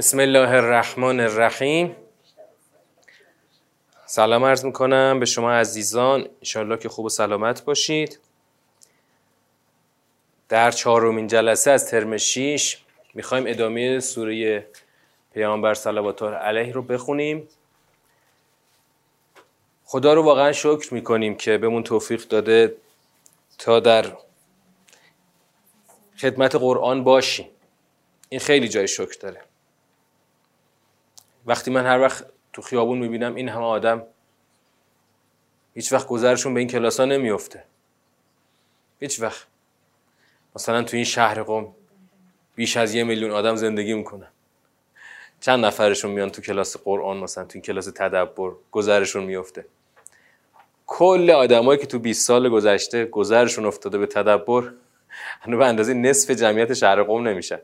بسم الله الرحمن الرحیم. سلام عرض می‌کنم به شما عزیزان. انشاءالله که خوب و سلامت باشید. در چهارمین جلسه از ترم 6 می‌خوایم ادامه سوره پیامبر صلوات علیه رو بخونیم. خدا رو واقعا شکر می‌کنیم که بهمون توفیق داده تا در خدمت قرآن باشیم. این خیلی جای شکر داره. وقتی من هر وقت تو خیابون می‌بینم این همه آدم هیچ وقت گذرشون به این کلاس ها نمیفته هیچ وقت. مثلا تو این شهر قوم بیش از یه میلیون آدم زندگی می‌کنن. چند نفرشون میان تو کلاس قرآن مثلا تو این کلاس تدبر گذرشون میفته کل آدمایی که تو 20 سال گذشته گذرشون افتاده به تدبر هنو به اندازه نصف جمعیت شهر قوم نمیشن.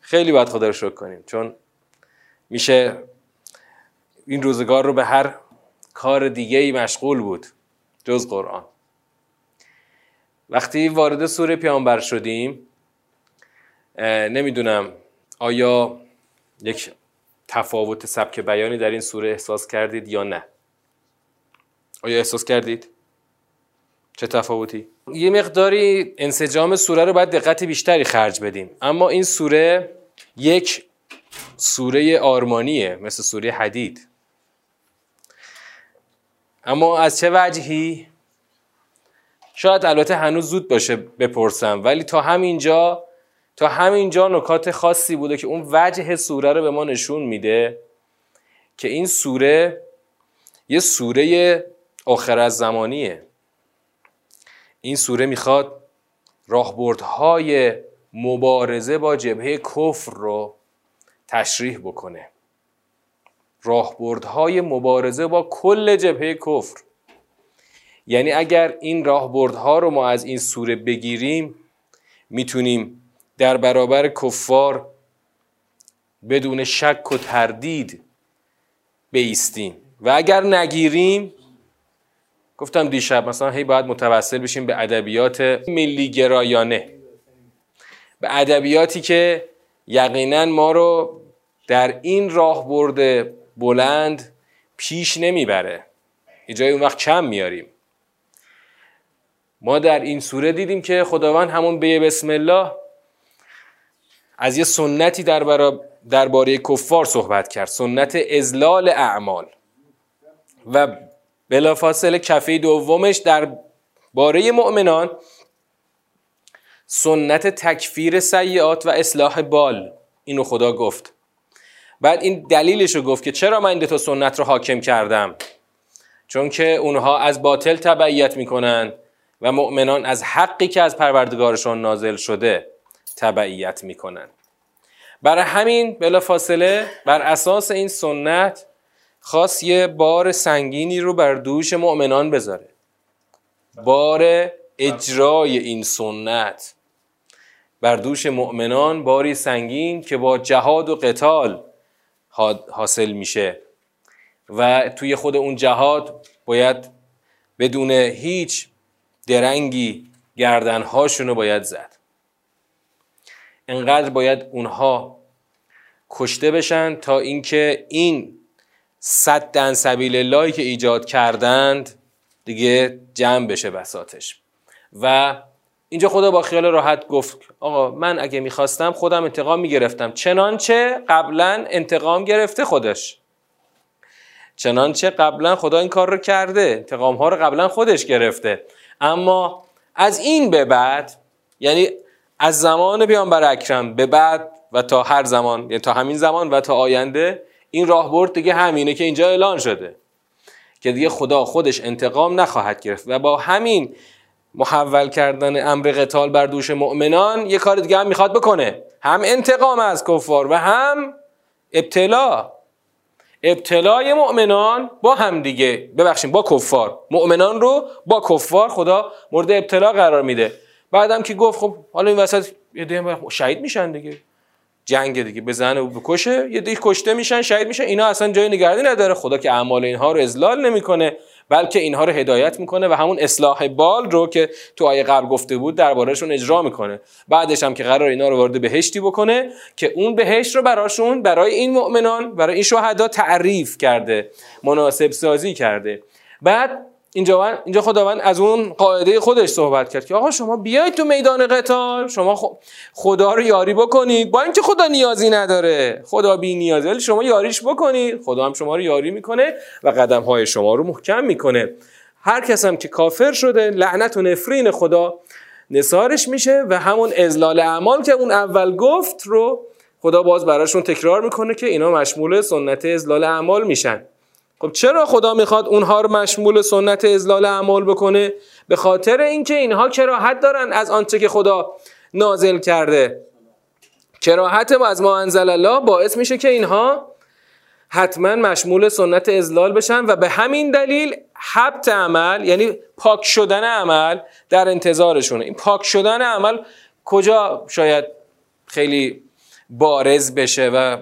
خیلی باید خدا رو شکر کنیم چون میشه این روزگار رو به هر کار دیگه ای مشغول بود جز قرآن وقتی وارد سوره پیامبر شدیم نمی‌دونم آیا یک تفاوت سبک بیانی در این سوره احساس کردید یا نه آیا احساس کردید؟ چه تفاوتی؟ یه مقداری انسجام سوره رو باید دقت بیشتری خرج بدیم اما این سوره یک سوره آرمانیه مثل سوره حدید. اما از چه وجهی؟ شاید البته هنوز زود باشه بپرسم ولی تا همینجا تا همینجا نکات خاصی بوده که اون وجه سوره رو به ما نشون میده که این سوره یه سوره آخر از زمانیه. این سوره می‌خواد راهبردهای مبارزه با جبهه کفر رو تشریح بکنه. راهبردهای مبارزه با کل جبهه کفر. یعنی اگر این راهبردها رو ما از این سوره بگیریم می‌تونیم در برابر کفار بدون شک و تردید بیستیم. و اگر نگیریم گفتم دیشب مثلا هی باید متوسل بشیم به ادبیات ملی گرایانه به ادبیاتی که یقینا ما رو در این راه برده بلند پیش نمی‌بره. یه جای اون وقت کم میاریم. ما در این سوره دیدیم که خداوند همون به بسم الله از یه سنتی در درباره کفار صحبت کرد. سنت ازلال اعمال. و بلافاصله کفه دومش در باره مؤمنان سنت تکفیر سیعات و اصلاح بال. اینو خدا گفت. بعد این دلیلش رو گفت که چرا من این تا سنت رو حاکم کردم؟ چون که اونها از باطل تبعیت می‌کنن و مؤمنان از حقی که از پروردگارشان نازل شده تبعیت می‌کنن. برای همین بلا فاصله بر اساس این سنت خواست یه بار سنگینی رو بر دوش مؤمنان بذاره. بار اجرای این سنت. بر دوش مؤمنان باری سنگین که با جهاد و قتال حاصل میشه. و توی خود اون جهاد باید بدون هیچ درنگی گردنهاشون رو باید زد. انقدر باید اونها کشته بشن تا اینکه این صد دن سبیل اللهی که ایجاد کردند دیگه جمع بشه بساتش و اینجا خدا با خیال راحت گفت آقا من اگه می‌خواستم خودم انتقام می‌گرفتم. چنانچه قبلا انتقام گرفته خودش. چنانچه قبلا خدا این کار رو کرده. انتقام ها رو قبلا خودش گرفته. اما از این به بعد یعنی از زمان پیامبر اکرم به بعد و تا هر زمان یعنی تا همین زمان و تا آینده این راهبرد دیگه همینه که اینجا اعلان شده. که دیگه خدا خودش انتقام نخواهد گرفت. و با همین محول کردن امر قتال بر دوش مؤمنان یه کار دیگه هم می‌خواد بکنه. هم انتقام از کفار و هم ابتلا. ابتلای مؤمنان با هم دیگه. ببخشید با کفار. مؤمنان رو با کفار خدا مورد ابتلا قرار میده. بعدم که گفت خب حالا این وسط یه شهید میشن دیگه. جنگ دیگه. بزنه و بکشه یه دیگه کشته میشن شهید میشن. اینا اصلا جای نگردی نداره. خدا که اعمال اینها رو ازلال نمی‌کنه. بلکه اینها رو هدایت می‌کنه و همون اصلاح بال رو که تو آیه قبل گفته بود دربارهشون اجرا می‌کنه. بعدش هم که قرار اینا رو وارد بهشتی بکنه که اون بهشت رو براشون برای این مؤمنان برای این شهدا تعریف کرده مناسب سازی کرده. بعد اینجا اینجا خداوند از اون قاعده خودش صحبت کرد که آقا شما بیاید تو میدان قتال شما خدا رو یاری بکنید. با اینکه خدا نیازی نداره. خدا بی نیازه ولی شما یاریش بکنید. خدا هم شما رو یاری می‌کنه و قدم های شما رو محکم می‌کنه. هر کس هم که کافر شده لعنت و نفرین خدا نثارش میشه و همون ازلال اعمال که اون اول گفت رو خدا باز براشون تکرار می‌کنه که اینا مشمول سنت ازلال اعمال میشن. خب چرا خدا می‌خواد اونها رو مشمول سنت ازلال اعمال بکنه؟ به خاطر اینکه اینها کراهت دارن از آنچه که خدا نازل کرده. کراهت از ما انزل الله باعث میشه که اینها حتما مشمول سنت ازلال بشن و به همین دلیل حبت عمل یعنی پاک شدن عمل در انتظارشونه. این پاک شدن عمل کجا شاید خیلی بارز بشه و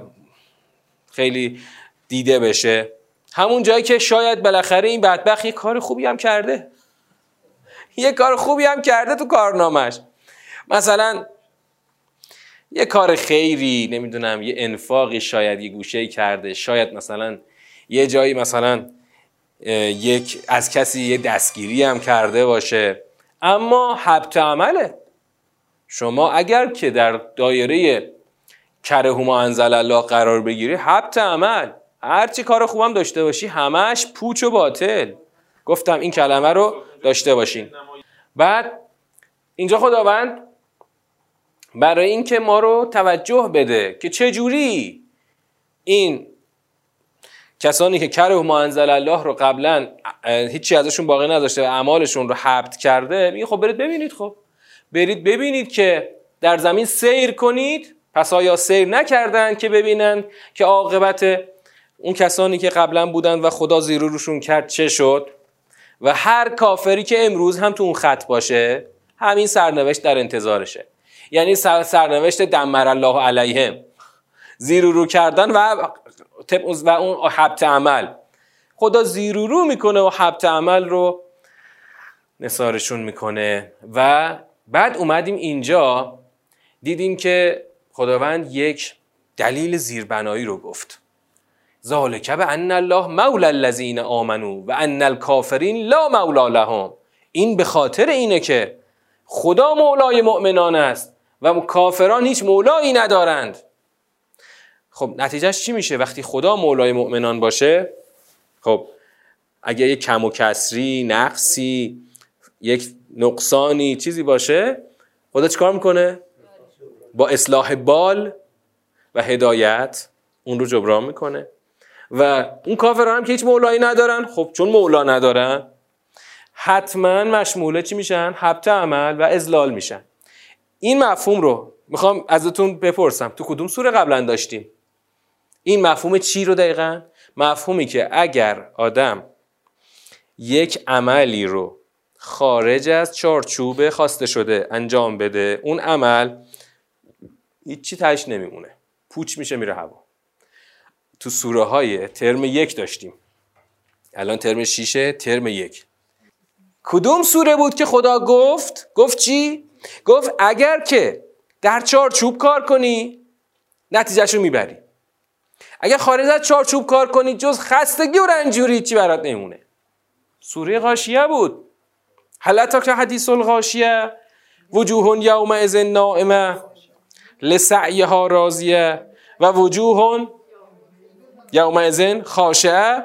خیلی دیده بشه؟ همون جایی که شاید بالاخره این بدبخت یه کار خوبی هم کرده. یه کار خوبی هم کرده تو کارنامش مثلا یه کار خیری نمی‌دونم یه انفاقی شاید یه گوشه کرده. شاید مثلا یه جایی مثلا یک از کسی یه دستگیری هم کرده باشه. اما حبت عمله. شما اگر که در دایره کره ما انزل الله قرار بگیری حبت عمل. هرچی کار خوبم داشته باشی همش پوچ و باطل. گفتم این کلمه رو داشته باشین. بعد اینجا خداوند برای اینکه ما رو توجه بده که چه جوری این کسانی که کره ما انزل الله رو قبلا هیچی ازشون باقی نداشته و اعمالشون رو حبت کرده میگه خب برید ببینید خب. برید ببینید که در زمین سیر کنید. پس آیا سیر نکردن که ببینن که عاقبت اون کسانی که قبلا بودن و خدا زیرو روشون کرد چه شد؟ و هر کافری که امروز هم تو اون خط باشه همین سرنوشت در انتظارشه. یعنی سرنوشت دمر الله علیهم زیرو رو کردن و و اون حبت عمل. خدا زیرو رو می‌کنه و حبت عمل رو نثارشون می‌کنه. و بعد اومدیم اینجا دیدیم که خداوند یک دلیل زیربنایی رو گفت. ذالک به ان الله مولا الذین آمنو و ان الکافرین لا مولا لهم. این به خاطر اینه که خدا مولای مؤمنان است و کافران هیچ مولایی ندارند. خب نتیجهش چی میشه؟ وقتی خدا مولای مؤمنان باشه خب اگه یک کم و کسری نقصی یک نقصانی چیزی باشه خدا چیکار می‌کنه؟ با اصلاح بال و هدایت اون رو جبران می‌کنه. و اون کافران هم که هیچ مولایی ندارن. خب چون مولا ندارن حتما مشموله چی میشن؟ حبت عمل و ازلال میشن. این مفهوم رو می‌خوام ازتون بپرسم. تو کدوم سوره قبلا داشتیم این مفهوم چی رو دقیقا؟ مفهومی که اگر آدم یک عملی رو خارج از چارچوب خواسته شده انجام بده اون عمل هیچی تش نمیمونه. پوچ میشه میره هوا. تو سوره های ترم یک داشتیم. الان ترم شیشه ترم یک. کدوم سوره بود که خدا گفت؟ گفت چی؟ گفت اگر که در چارچوب کار کنی نتیجهش رو می‌بری. اگر خارج از چارچوب کار کنی جز خستگی و رنجوری چی برات نمونه. سوره غاشیه بود. حلتا که حدیث الغاشیه؟ وجوه یوم ازن نائمه. لسعیها راضیه. و وجوه یومئذ خاشعه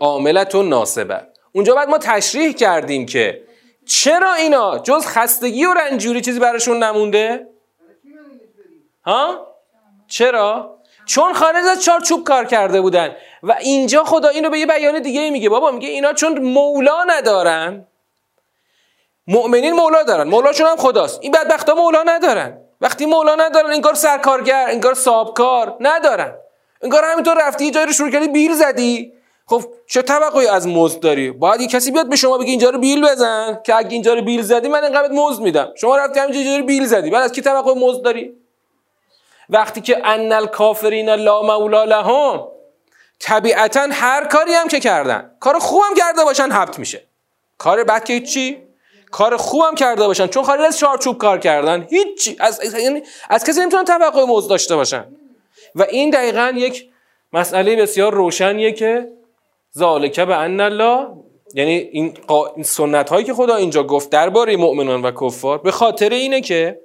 عاملتون ناسبه. اونجا بعد ما تشریح کردیم که چرا اینا جز خستگی و رنجوری چیزی براشون نمونده؟ ها؟ چرا؟ چون خارج از چارچوب کار کرده بودن. و اینجا خدا اینو به یه بیان دیگه میگه. بابا میگه اینا چون مولا ندارن. مؤمنین مولا دارن. مولاشون هم خداست. این بدبختا مولا ندارن. وقتی مولا ندارن انگار سرکارگر انگار صابکار ندارن. انگار همینطور رفتی یه جایی رو شروع کردی بیر زدی. خب چه توقعی از مزد داری؟ باید یه کسی بیاد به شما بگه اینجا رو بیل بزن که اگه اینجا رو بیل زدی من اینقدر مزد میدم. شما رفتی همینجا رو بیل زدی. بعد از کی توقع مزد داری؟ وقتی که ان الکافرین لا مولا لهم طبیعتا هر کاری هم که کردن کار خوبم کرده باشن حبت میشه. کار بد که چی کار خوبم کرده باشن. چون خارج از چارچوب کار کردن. هیچ از یعنی از کسی نمی‌تونن توقع موضوع داشته باشن. و این دقیقا یک مسئله بسیار روشنیه که ذالکه به ان الله یعنی این, قا... این سنت هایی که خدا اینجا گفت درباره مؤمنان و کفار به خاطر اینه که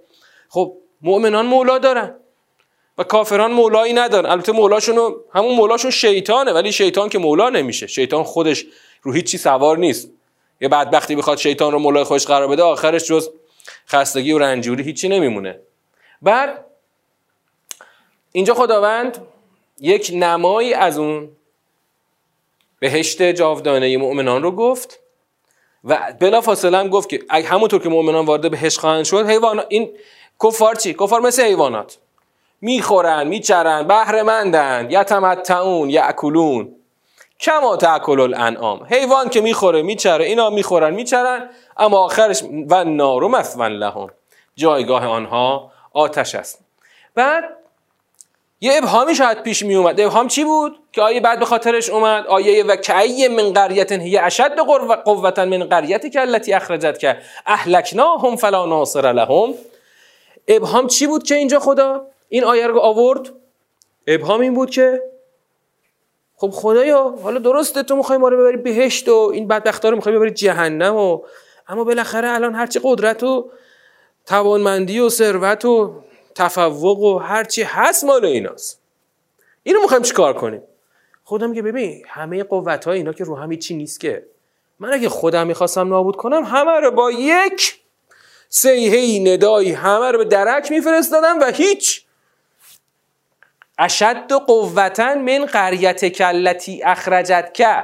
خب مؤمنان مولا دارن و کافران مولایی ندارن. البته مولاشون همون مولاشون شیطانه ولی شیطان که مولا نمیشه. شیطان خودش رو هیچی سوار نیست. یه بدبختی بخواد شیطان رو مولای خوش قرار بده آخرش جز خستگی و رنجوری هیچی نمیمونه. بعد اینجا خداوند یک نمایی از اون بهشت جاودانه مؤمنان رو گفت و بلا فاصله هم گفت که همونطور که مؤمنان وارد بهشت خواهند شد حیوان این کفار چی؟ کفار مثل حیوانات. می‌خورن میچرن بهرهمندن یتمتعون یاکلون کما تاکل الانعام. حیوان که می‌خوره میچره اینا می‌خورن میچرن اما آخرش و نارو مثون لهم. جایگاه آنها آتش است. بعد یه ابهامی شاید پیش می اومد ابهام چی بود؟ که آیه بعد به خاطرش اومد آیه و کعی من قریت هی اشد قوتا من قریت که التي اخرجت که اهلکناهم فلا ناصر لهم. ابهام چی بود که اینجا خدا؟ این آیه رو آورد. ابهام این بود که خب خدایا حالا درسته تو می‌خوای ما رو ببری بهشت و این بدبختا رو می‌خوای ببری جهنم و اما بالاخره الان هرچی قدرت و توانمندی و ثروت و تفوق و هرچی هست مال ایناست. اینو می‌خوایم چیکار کنیم؟ خدا میگه ببین همه قوت های اینا که رو هم چی نیست که. من اگه خودم می‌خواستم نابود کنم همه رو با یک سیهی ندایی همه رو به درک میفرستادم و هیچ اشد قوتا من قریت کلتی اخرجت که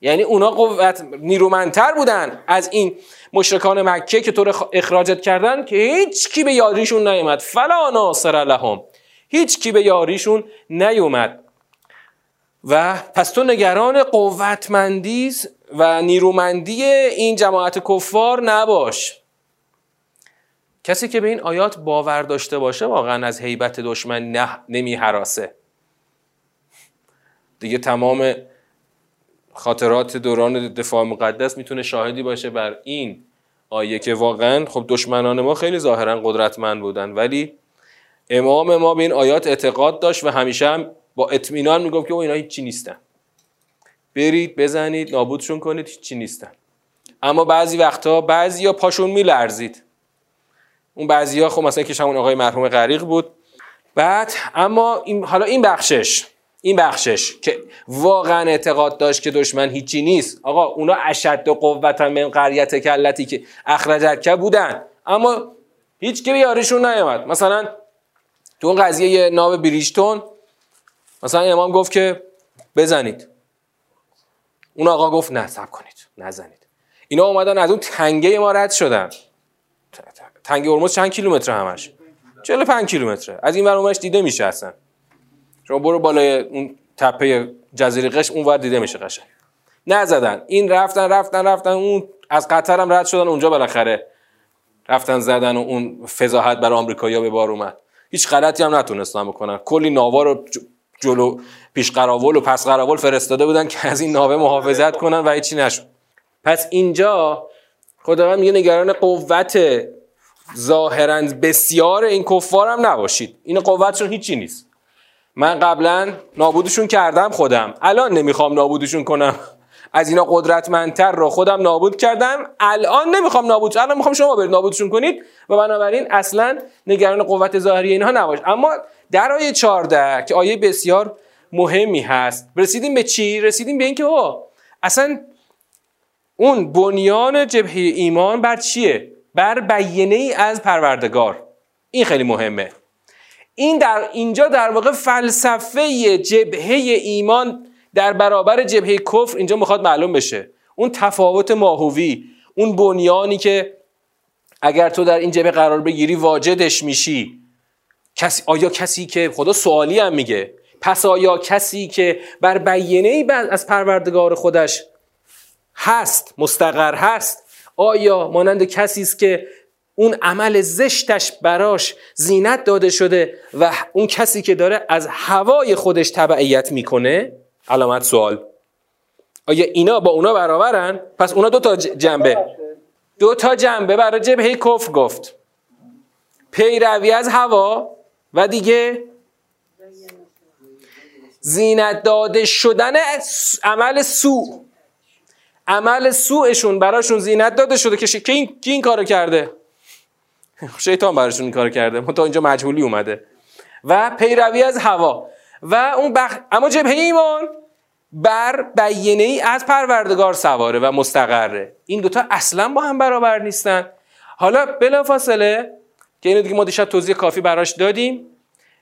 یعنی اونا قوت نیرومندتر بودن از این مشرکان مکه که تو اخراجت کردن که هیچ کی به یاریشون نیومد. فلا ناصر لهم. هیچ کی به یاریشون نیومد. و پس تو نگران قوتمندی و نیرومندی این جماعت کفار نباش. کسی که به این آیات باور داشته باشه واقعا از هیبت دشمن نه نمی حراسه. دیگه تمام خاطرات دوران دفاع مقدس می‌تونه شاهدی باشه بر این آیه که واقعا خب دشمنان ما خیلی ظاهرا قدرتمند بودن ولی امام ما به این آیات اعتقاد داشت و همیشه هم با اطمینان می‌گفت که او اینا هیچی نیستن. برید بزنید نابودشون کنید هیچی نیستن. اما بعضی وقتها بعضی ها پاشون میلرزید. اون بعضیا خب مثلا که همون آقای مرحوم غریق بود. بعد اما این حالا این بخشش این بخشش که واقعا اعتقاد داشت که دشمن هیچی نیست. آقا اونا اشد و قوتا من قریت کلتی که اخرجت که بودن. اما هیچ که یارشون نیامد. مثلا تو اون قضیه یه ناو بریجتون مثلا امام گفت که بزنید. اون آقا گفت نه سب کنید. نزنید. اینا اومدن از اون تنگه ما رد شدن. تنگه هرمز چند کیلومتر همش؟ 45 کیلومتره. از این ور دیده میشه اصلا. شما برو بالای اون تپه جزیره قش اون ور دیده میشه قشنگ. نزدن. این رفتن رفتن رفتن. اون از قطر هم رد شدن اونجا بالاخره رفتن زدن و اون فضاحت برای آمریکایی‌ها به بار اومد. هیچ غلطی هم نتونستن بکنن. کلی ناوا رو جلو پیش قراول و پس قراول فرستاده بودن که از این ناوه محافظت کنن و هیچی نشد. پس اینجا خداوند میگه نگران قوت ظاهرا بسیار این کفار هم نباشید. این قوتشون هیچی نیست. من قبلا نابودشون کردم خودم. الان نمی‌خوام نابودشون کنم. از اینا قدرتمندتر رو خودم نابود کردم. الان نمی‌خوام نابود الان می‌خوام شما برید نابودشون کنید و بنابراین اصلا نگران قوت ظاهری اینها نباش اما در آیه 14 که آیه بسیار مهمی هست. رسیدیم به چی؟ رسیدیم به اینکه او اصلا اون بنیان جبهه ایمان بر چیه؟ بر بیینه ای از پروردگار. این خیلی مهمه. این در اینجا در واقع فلسفه جبهه ایمان در برابر جبهه کفر اینجا می‌خواد معلوم بشه. اون تفاوت ماهوی اون بنیانی که اگر تو در این جبهه قرار بگیری واجدش میشی. کسی آیا کسی که خدا سوالی هم میگه. پس آیا کسی که بر بیینه ای از پروردگار خودش هست مستقر هست آیا مانند کسی است که اون عمل زشتش براش زینت داده شده و اون کسی که داره از هوای خودش تبعیت می‌کنه؟ علامت سوال. آیا اینا با اونا برابرن؟ پس اونا دو تا جنبه. دو تا جنبه برای جبهه کفر گفت. پیروی از هوا و دیگه زینت داده شدن عمل سو عمل سوءشون براشون زینت داده شده که کی این, این کارو کرده؟ شیطان براشون این کارو کرده. تا اینجا مجهولی اومده. و پیروی از هوا. و اون بخ... اما جبهه ایمان بر بیینه ای از پروردگار سواره و مستقره. این دوتا اصلا با هم برابر نیستن. حالا بلا فاصله که اینو دیگه ما دیشب توضیح کافی براش دادیم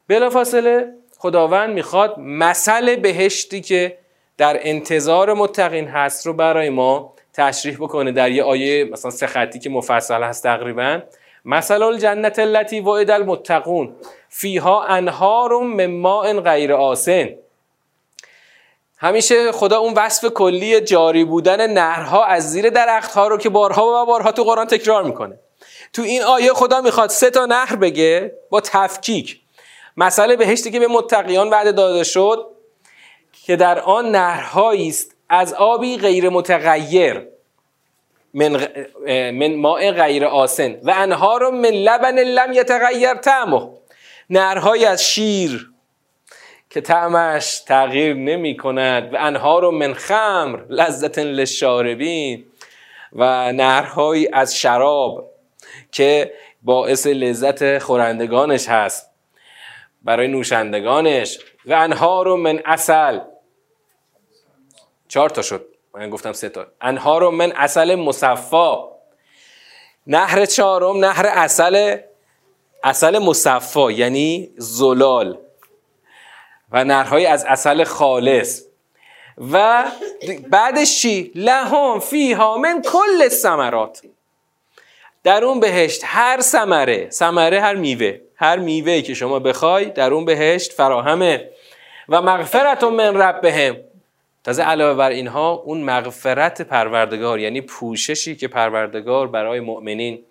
بلا فاصله خداوند می‌خواد مثل بهشتی که در انتظار متقین هست رو برای ما تشریح بکنه در یه آیه مثلا سه خطی که مفصل هست تقریبا. مثل الجنت التي وعد المتقون. فیها انهار من ماء غیر آسن. همیشه خدا اون وصف کلی جاری بودن نهرها از زیر درختها رو که بارها و بارها تو قرآن تکرار می‌کنه. تو این آیه خدا می‌خواد سه تا نهر بگه با تفکیک. مسئله بهشتی که به متقیان وعده داده شد که در آن نهرهایی است از آبی غیر متغیر من, من ماء غیر آسن و انهار من لبن لم یتغیر طعمه. نهرهایی از شیر که طعمش تغییر نمی کند و انهار من خمر لذت للشاربین و نهرهایی از شراب که باعث لذت خورندگانش هست برای نوشندگانش و انهار من اصل چهار تا شد. من گفتم سه تا. انهار من اصل مصفا. نهر چهارم نهر اصل اصل مصفا یعنی زلال. و نهرهای از اصل خالص. و بعدش چی؟ لهم فیها من کل ثمرات. در اون بهشت هر ثمره ثمره هر میوه هر میوه که شما بخوای در اون بهشت فراهمه. و مغفرت من ربهم. تازه علاوه بر اینها اون مغفرت پروردگار یعنی پوششی که پروردگار برای مؤمنین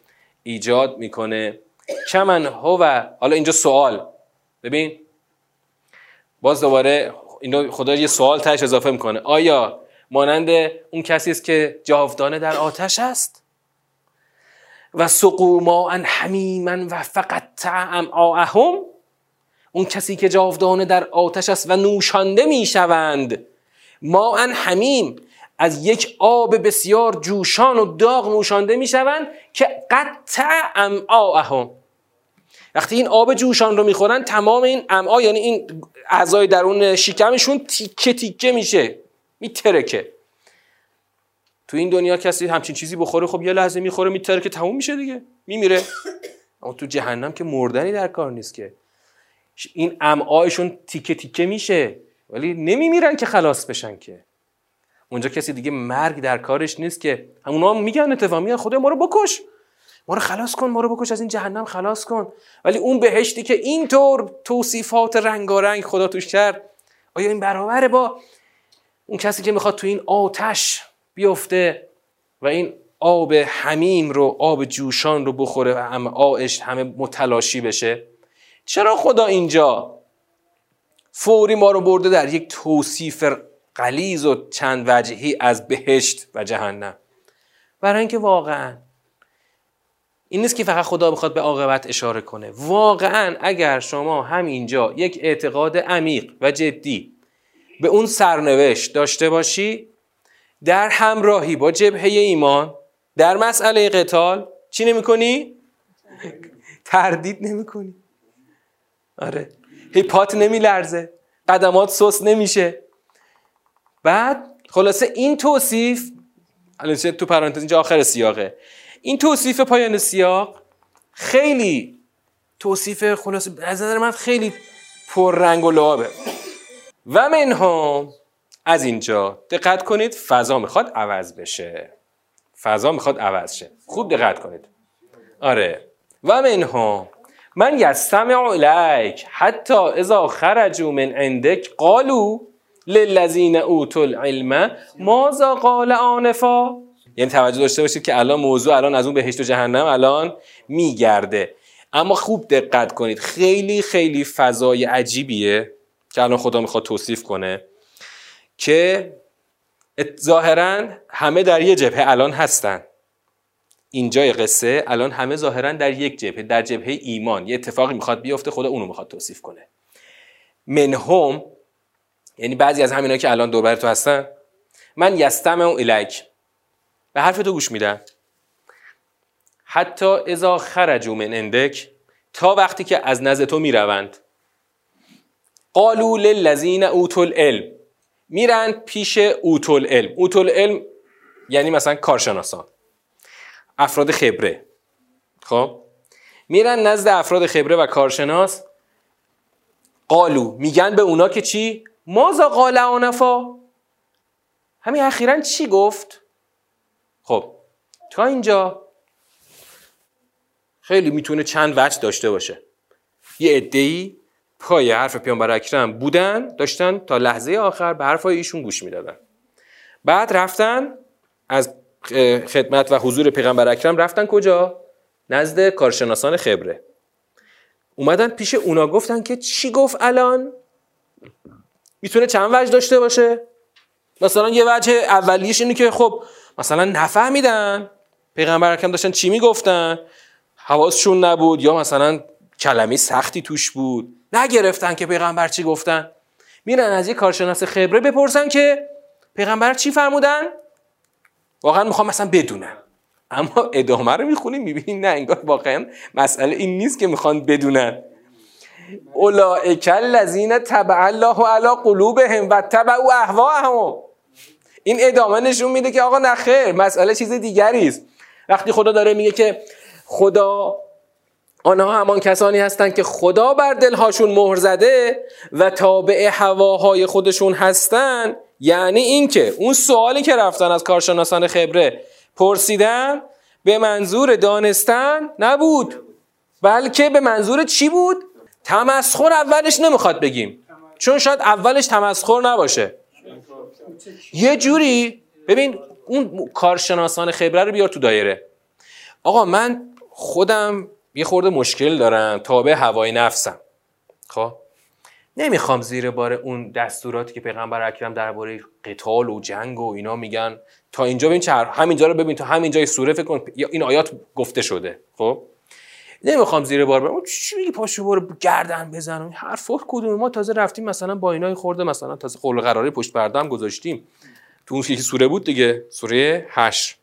ایجاد می‌کنه. کمن هو حالا اینجا سوال. ببین باز دوباره اینو خدا یه سوال تش اضافه می‌کنه. آیا مانند اون کسی است که جاودانه در آتش است؟ و سقو ما ان حمیما و فقط تعم آهم؟ اون کسی که جاودانه در آتش است و نوشانده می‌شوند. ما ان حمیم از یک آب بسیار جوشان و داغ نوشانده می‌شوند که قطع امعاهم وقتی این آب جوشان رو می‌خورن تمام این امعا یعنی این اعضای درون شکمشون تیکه تیکه میشه میترکه تو این دنیا کسی همچین چیزی بخوره خب یه لحظه می‌خوره میترکه تموم میشه دیگه میمیره اما تو جهنم که مردنی در کار نیست که. این امعایشون تیکه تیکه میشه. ولی نمیمیرن که خلاص بشن که. اونجا کسی دیگه مرگ در کارش نیست که. همونا هم میگن اتفاق میگن خدا ما رو بکش. ما رو خلاص کن ما رو بکش از این جهنم خلاص کن. ولی اون بهشتی که اینطور توصیفات رنگارنگ خدا توش کرد آیا این برابره با اون کسی که می‌خواد تو این آتش بیفته و این آب حمیم رو آب جوشان رو بخوره و همه آش همه متلاشی بشه؟ چرا خدا اینجا فوری ما رو برده در یک توصیف قلیز و چند وجهی از بهشت و جهنم. برای اینکه واقعا این نیست که فقط خدا بخواد به عاقبت اشاره کنه. واقعا اگر شما همینجا یک اعتقاد عمیق و جدی به اون سرنوشت داشته باشی در همراهی با جبهه ایمان در مسئله قتال چی نمی کنی؟ تردید نمی کنی آره. هیپات نمی لرزه قدمات سوس نمیشه. بعد خلاصه این توصیف تو پرانتز اینجا آخر سیاقه. این توصیف پایان سیاق خیلی توصیف خلاصه از نظر من خیلی رنگ و لعابه. و منهم از اینجا دقت کنید فضا می‌خواد عوض بشه. فضا می‌خواد عوض شه. خوب دقت کنید. آره. و منها من یستمع الیک حتی اذا خرجوا من عندك قالوا للذین اوتوا العلم ماذا قال آنفا؟ یعنی توجه داشته باشید که الان موضوع الان از اون بهشت و جهنم الان میگرده. اما خوب دقت کنید. خیلی خیلی فضای عجیبیه که الان خدا می‌خواد توصیف کنه که ظاهرا همه در یه جبهه الان هستن. اینجای قصه الان همه ظاهرا در یک جبهه در جبهه ایمان. یه اتفاقی می‌خواد بیفته خدا اونو می‌خواد توصیف کنه. منهم یعنی بعضی از همینا که الان دور تو هستن من یستم و الک به حرف تو گوش میدن حتی اذا خرجوا من اندک تا وقتی که از نزد تو می‌روند. قالوا للذین اوتوا العلم. میرن پیش اوتول علم اوتول علم یعنی مثلا کارشناسان. افراد خبره. خب؟ میرن نزد افراد خبره و کارشناس. قالو. میگن به اونا که چی؟ مازا قال آنفا همین اخیرا چی گفت؟ خب تا اینجا. خیلی می‌تونه چند وجه داشته باشه. یه ادهی پای حرف پیامبر اکرم بودن داشتن تا لحظه آخر به حرفای ایشون گوش می‌دادن. بعد رفتن از خدمت و حضور پیغمبر اکرم رفتن کجا؟ نزد کارشناسان خبره. اومدن پیش اونا گفتن که چی گفت الان؟ می‌تونه چند وجه داشته باشه؟ مثلا یه وجه اولیش اینه که خب مثلا نفهمیدن. پیغمبر اکرم داشتن چی می‌گفتن؟ حواسشون نبود یا مثلا کلمه سختی توش بود؟ نگرفتن که پیغمبر چی گفتن؟ میرن از یه کارشناس خبره بپرسن که پیغمبر چی فرمودن؟ واقعا می‌خوام مثلا بدونن اما ادامه رو می‌خونیم می‌بینیم نه انگار واقعا مسئله این نیست که می‌خوان بدونن. اولئک الذین تبع الله علی قلوبهم و تبعوا اهواهم این ادامه نشون میده که آقا نخیر مسئله چیز دیگری است. وقتی خدا داره میگه که خدا آنها همان کسانی هستند که خدا بر دلهاشون مهر زده و تابع هواهای خودشون هستند یعنی اینکه اون سوالی که رفتن از کارشناسان خبره پرسیدن به منظور دانستن نبود. بلکه به منظور چی بود؟ تمسخر اولش نمی‌خواد بگیم. چون شاید اولش تمسخر نباشه. یه جوری ببین اون کارشناسان خبره رو بیار تو دایره. آقا من خودم یه خورده مشکل دارم تابع هوای نفسم. خب؟ نمی‌خوام زیر بار اون دستوراتی که پیغمبر اکرم درباره قتال و جنگ و اینا میگن. تا اینجا ببین چه همینجا رو ببین تا همینجا سوره فکر کن این آیات گفته شده خب؟ نمی‌خوام زیر بار برم چی میگی پاشو برو گردن بزن؟ حرفا کدوم؟ ما تازه رفتیم مثلا با اینای خورده مثلا تازه قول قراری پشت پرده گذاشتیم. تو اون سوره بود دیگه سوره 8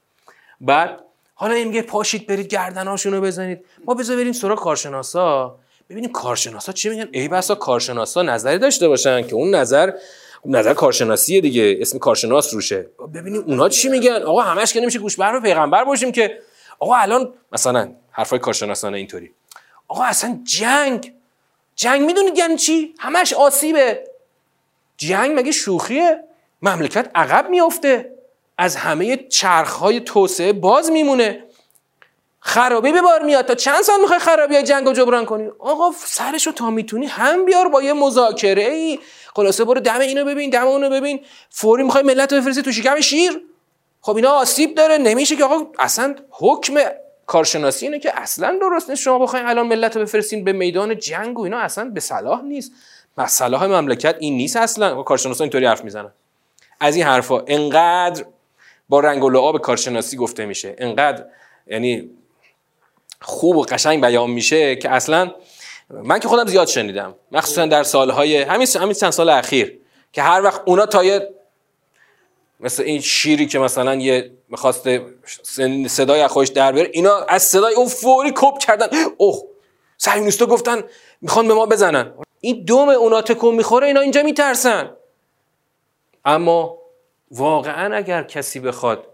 بعد حالا این میگه پاشید برید گردناشون رو بزنید. ما بذار بریم سراغ کارشناسا. ببینیم کارشناسا چی میگن؟ ای بسا کارشناسا نظری داشته باشن که اون نظر نظر کارشناسیه دیگه اسم کارشناس روشه. ببینیم اونا چی میگن؟ آقا همش که نمیشه گوش بر پیغمبر باشیم که آقا الان مثلا حرفای کارشناسانه اینطوری. آقا اصلا جنگ جنگ می‌دونید یعنی چی؟ همش آسیبه. جنگ مگه شوخیه؟ مملکت عقب میافته. از همه چرخهای توسعه باز میمونه. خرابی به بار میاد. تا چند سال می‌خوای خرابی های جنگ رو جبران کنی؟ آقا سرشو تا می‌تونی هم بیار با یه مذاکره ای خلاصه برو دم اینو ببین دم اونو ببین. فوری می‌خوای ملت رو بفرستی تو شکم شیر. خب اینا آسیب داره. نمیشه که آقا اصلا حکم کارشناسی اینه که اصلا درست نیست. شما بخواین الان ملت رو بفرستین به میدان جنگ و اینا اصلا به صلاح نیست. صلاح مملکت این نیست اصلا. کارشناسا اینطوری حرف می‌زنن. از این حرفا انقدر با رنگ و لعاب کارشناسی گفته میشه. انقدر یعنی خوب و قشنگ بیان میشه که اصلا من که خودم زیاد شنیدم. مخصوصا در سالهای همین همین چند سال اخیر که هر وقت اونا تا یه مثل این شیری که مثلا یه می‌خواست صدای از در بیاره اینا از صدای اون فوری کپ کردن. اوه صهیونیستا گفتن می‌خوان به ما بزنن. این دوم اونا تکون می‌خوره اینا اینجا میترسن. اما واقعا اگر کسی بخواد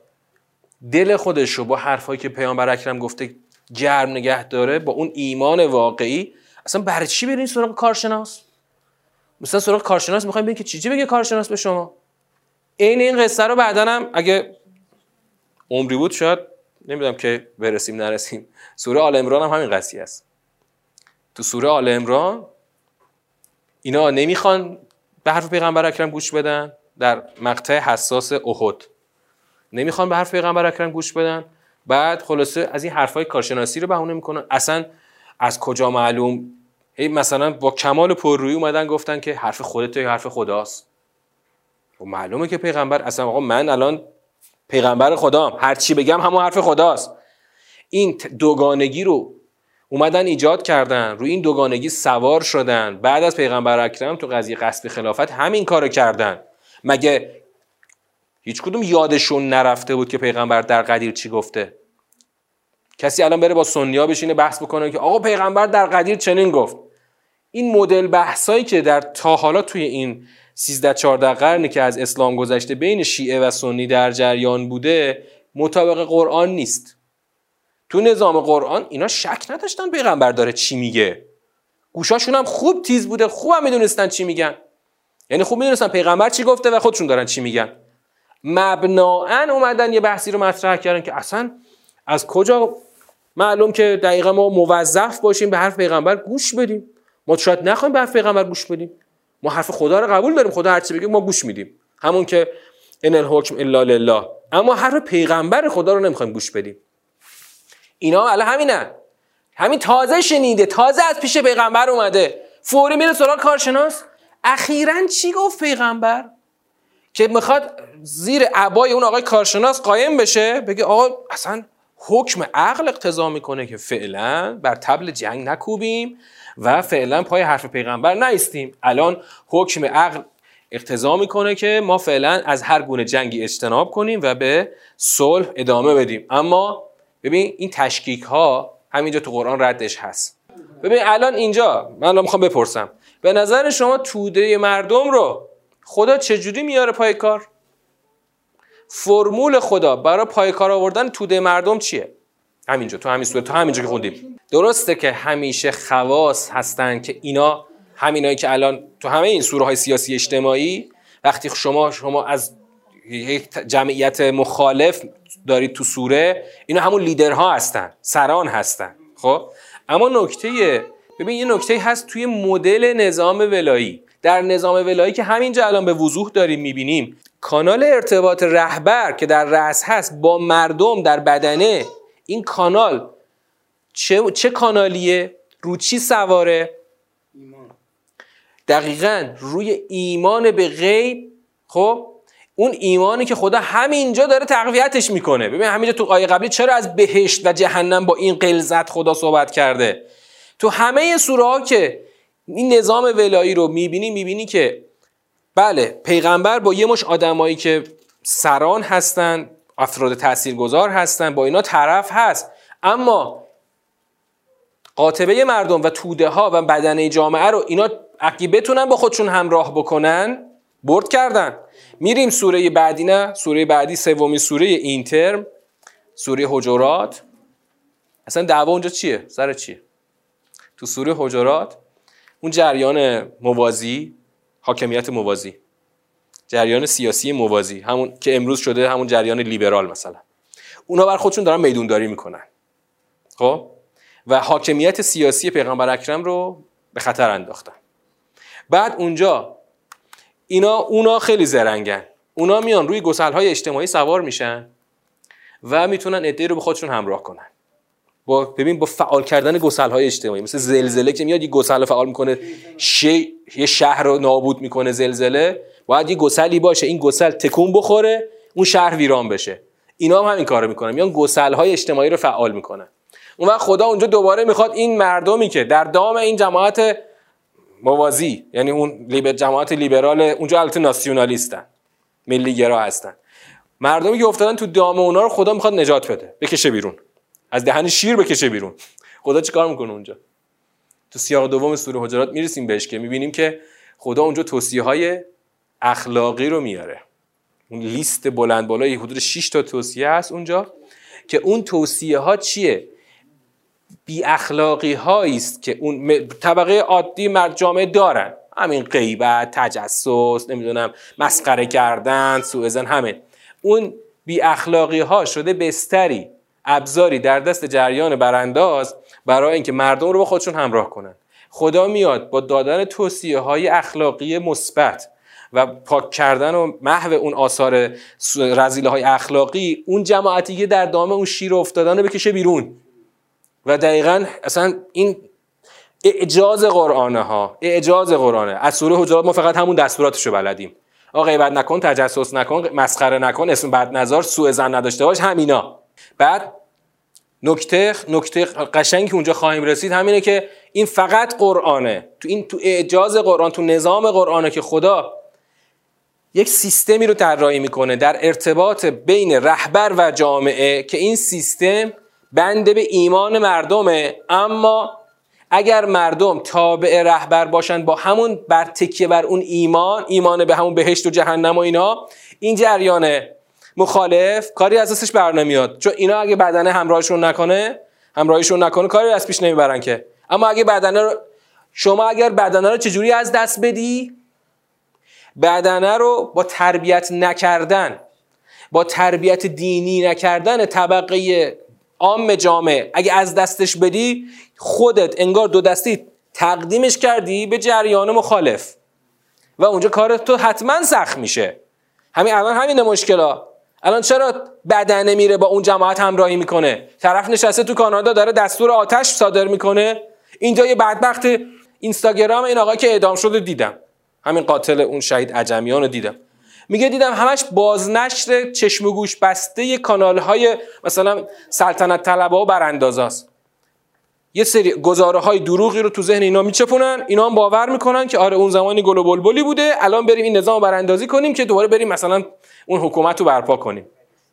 دل خودش رو با حرفایی که پیامبر اکرم گفته گرم نگه داره با اون ایمان واقعی. اصلا برای چی برین سراغ کارشناس؟ مثلا سراغ کارشناس می‌خوایم ببینیم که چی بگه کارشناس به شما؟ این این قصه رو بعدا هم اگه عمری بود شاید نمی‌دونم که برسیم نرسیم. سوره آل عمران هم همین قضیه است. تو سوره آل امران اینا نمی‌خوان به حرف پیغمبر اکرم گوش بدن. در مقطع حساس احد. نمی‌خوان به حرف پیغمبر اکرم گوش بدن. بعد خلاصه از این حرفای کارشناسی رو بهونه می‌کنن اصلا از کجا معلوم؟ مثلا با کمال پررویی اومدن گفتن که حرف خودت یا حرف خداست. و خب معلومه که پیغمبر اصلا آقا من الان پیغمبر خدام. هر چی بگم همون حرف خداست. این دوگانگی رو اومدن ایجاد کردن. روی این دوگانگی سوار شدن. بعد از پیغمبر اکرم تو قضیه قصد خلافت همین کارو کردن. مگه هیچ کدوم یادشون نرفته بود که پیغمبر در قدیر چی گفته. کسی الان بره با سنیا بشینه بحث بکنه که آقا پیغمبر در قدیر چنین گفت. این مدل بحثایی که در تا حالا توی این 13 14 قرنی که از اسلام گذشته بین شیعه و سنی در جریان بوده مطابق قرآن نیست. تو نظام قرآن اینا شک نداشتن پیغمبر داره چی میگه. گوشاشون هم خوب تیز بوده خوب هم می‌دونستن چی میگن. یعنی خوب می‌دونستن پیغمبر چی گفته و خودشون دارن چی میگن. مبناعا اومدن یه بحثی رو مطرح کردن که اصلا از کجا معلوم که دقیقا ما موظف باشیم به حرف پیغمبر گوش بدیم. ما شاید نخوایم به حرف پیغمبر گوش بدیم. ما حرف خدا رو قبول داریم. خدا هر چی بگه ما گوش میدیم. همون که ان الحکم الا لله. اما حرف پیغمبر خدا رو نمی‌خوایم گوش بدیم. اینا الان همینن. همین تازه شنیده. تازه از پیش پیغمبر اومده. فوری میره سراغ کارشناس. اخیرا چی گفت پیغمبر؟ که می‌خواد زیر عبای اون آقای کارشناس قایم بشه بگه آقا اصلا حکم عقل اقتضا می‌کنه که فعلا بر تبل جنگ نکوبیم و فعلا پای حرف پیغمبر نیستیم. الان حکم عقل اقتضا می‌کنه که ما فعلا از هر گونه جنگی اجتناب کنیم و به صلح ادامه بدیم. اما ببین این تشکیک ها همینجا تو قرآن ردش هست. ببین الان اینجا من الان می‌خوام بپرسم. به نظر شما توده مردم رو خدا چجوری میاره پای کار؟ فرمول خدا برای پای کار آوردن توده مردم چیه؟ همینجا تو همین صورت تو همینجا که خوندیم. درسته که همیشه خواص هستن که اینا همینایی که الان تو همه این سوره های سیاسی اجتماعی وقتی شما شما از یک جمعیت مخالف دارید تو سوره اینا همون لیدرها هستن سران هستن خب؟ اما نکته ببین یه نکته هست توی مدل نظام ولایی. در نظام ولایی که همینجا الان به وضوح داریم می‌بینیم کانال ارتباط رهبر که در رأس هست با مردم در بدنه این کانال چه, چه کانالیه؟ رو چی سواره؟ ایمان. دقیقا روی ایمان به غیب خب اون ایمانی که خدا همینجا داره تقویتش می‌کنه ببین همینجا تو آیه قبلی چرا از بهشت و جهنم با این قلزت خدا صحبت کرده تو همه سوره ها که این نظام ولایی رو می‌بینی می‌بینی که بله پیغمبر با یه مش آدمایی که سران هستن افراد تاثیرگذار هستن با اینا طرف هست. اما قاطبه مردم و توده ها و بدنه جامعه رو اینا اگه بتونن با خودشون همراه بکنن برد کردن. میریم سوره بعدی نه؟ سوره بعدی سومی سوره این ترم سوره حجرات. اصلا دعوا اونجا چیه؟ سر چیه؟ تو سوره حجرات اون جریان موازی حاکمیت موازی. جریان سیاسی موازی همون که امروز شده همون جریان لیبرال مثلا. اونا بر خودشون دارن میدونداری می‌کنن. خب؟ و حاکمیت سیاسی پیغمبر اکرم رو به خطر انداختن. بعد اونجا اینا اونا خیلی زرنگن. اونا میان روی گسل های اجتماعی سوار میشن و می‌تونن ادعی رو به خودشون همراه کنن. با ببین با فعال کردن گسل های اجتماعی مثل زلزله که میاد یه گسل فعال می‌کنه شی... یه شهر رو نابود می‌کنه زلزله باید یه گسلی باشه این گسل تکون بخوره اون شهر ویران بشه. اینا هم همین کارو می‌کنن میان گسل های اجتماعی رو فعال می‌کنن. اون وقت خدا اونجا دوباره می‌خواد این مردمی که در دام این جماعت موازی یعنی اون لیبر جماعت لیبرال اونجا البته ناسیونالیستن ملی گرا هستن. مردمی که افتادن تو دام اونا رو خدا می‌خواد نجات بده بکشه بیرون. از دهن شیر بکشه بیرون. خدا چیکار می‌کنه اونجا؟ تو سیاق دوم سوره حجرات می‌رسیم بهش که می‌بینیم که خدا اونجا توصیه های اخلاقی رو میاره. اون لیست بلند بالای حدود 6 تا توصیه هست اونجا که اون توصیه ها چیه؟ بی اخلاقی است که اون طبقه عادی مرد جامعه دارن. همین غیبت تجسس نمی‌دونم مسخره کردن سوء همه. اون بی اخلاقی ها شده بستری. ابزاری در دست جریان برانداز برای اینکه مردم رو با خودشون همراه کنن. خدا میاد با دادن توصیه های اخلاقی مثبت و پاک کردن و محو اون آثار رزیله های اخلاقی اون جماعتی که در دام اون شیر افتادن رو بکشه بیرون. و دقیقا اصلا این اعجاز قرآنه ها اعجاز قرآنه. از سوره حجرات ما فقط همون دستوراتشو بلدیم. آقا غیبت نکن تجسس نکن مسخره نکن اسم بد نظر سوء زن نداشته باش همینا. بعد نکته نکته قشنگی که اونجا خواهیم رسید همینه که این فقط قرآنه. تو این تو اعجاز قرآن تو نظام قرآنه که خدا یک سیستمی رو طراحی می‌کنه در ارتباط بین رهبر و جامعه که این سیستم بنده به ایمان مردمه. اما اگر مردم تابع رهبر باشند با همون بر تکیه بر اون ایمان ایمان به همون بهشت و جهنم و اینا این جریان مخالف کاری از دستش بر نمیاد. چون اینا اگه بدنه همراهشون نکنه همراهشون نکنه کاری از پیش نمی‌برن که. اما اگه بدنه رو شما اگر بدنه رو چجوری از دست بدی؟ بدنه رو با تربیت نکردن با تربیت دینی نکردن طبقه عام جامعه اگه از دستش بدی خودت انگار دو دستی تقدیمش کردی به جریان مخالف. و اونجا کار تو حتما سخت میشه. همین الان همین مشکلا الان چرا بدنه میره با اون جماعت همراهی می‌کنه؟ طرف نشسته تو کانادا داره دستور آتش صادر می‌کنه. اینجا یه بدبخت اینستاگرام این آقا که اعدام شده دیدم. همین قاتل اون شهید عجمیان رو دیدم. میگه دیدم همش بازنشر چشم و گوش بسته کانال های مثلا سلطنت طلبه و براندازاست. یه سری گزاره های دروغی رو تو ذهن اینا میچپونن. اینا هم باور می‌کنن که آره اون زمانی گل و بلبلی بوده. الان بریم این نظام براندازی کنیم که دوباره بریم مثلا اون حکومت رو برپا کنیم.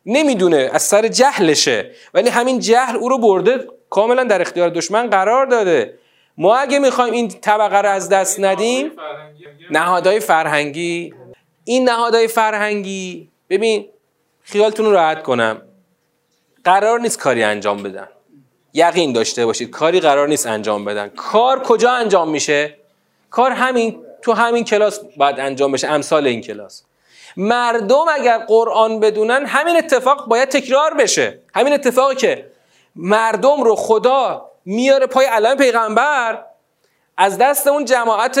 نمی‌دونه از سر جهلشه. ولی همین جهل او رو برده کاملا در اختیار دشمن قرار داده. ما اگه می‌خوایم این طبقه رو از دست ندیم نهادهای فرهنگی. این نهادهای فرهنگی ببین خیالتون رو راحت کنم. قرار نیست کاری انجام بدن. یقین داشته باشید. کاری قرار نیست انجام بدن. کار کجا انجام میشه؟ کار همین تو همین کلاس باید انجام بشه. امثال این کلاس. مردم اگر قرآن بدونن همین اتفاق باید تکرار بشه. همین اتفاقی که مردم رو خدا میاره پای علم پیغمبر از دست اون جماعت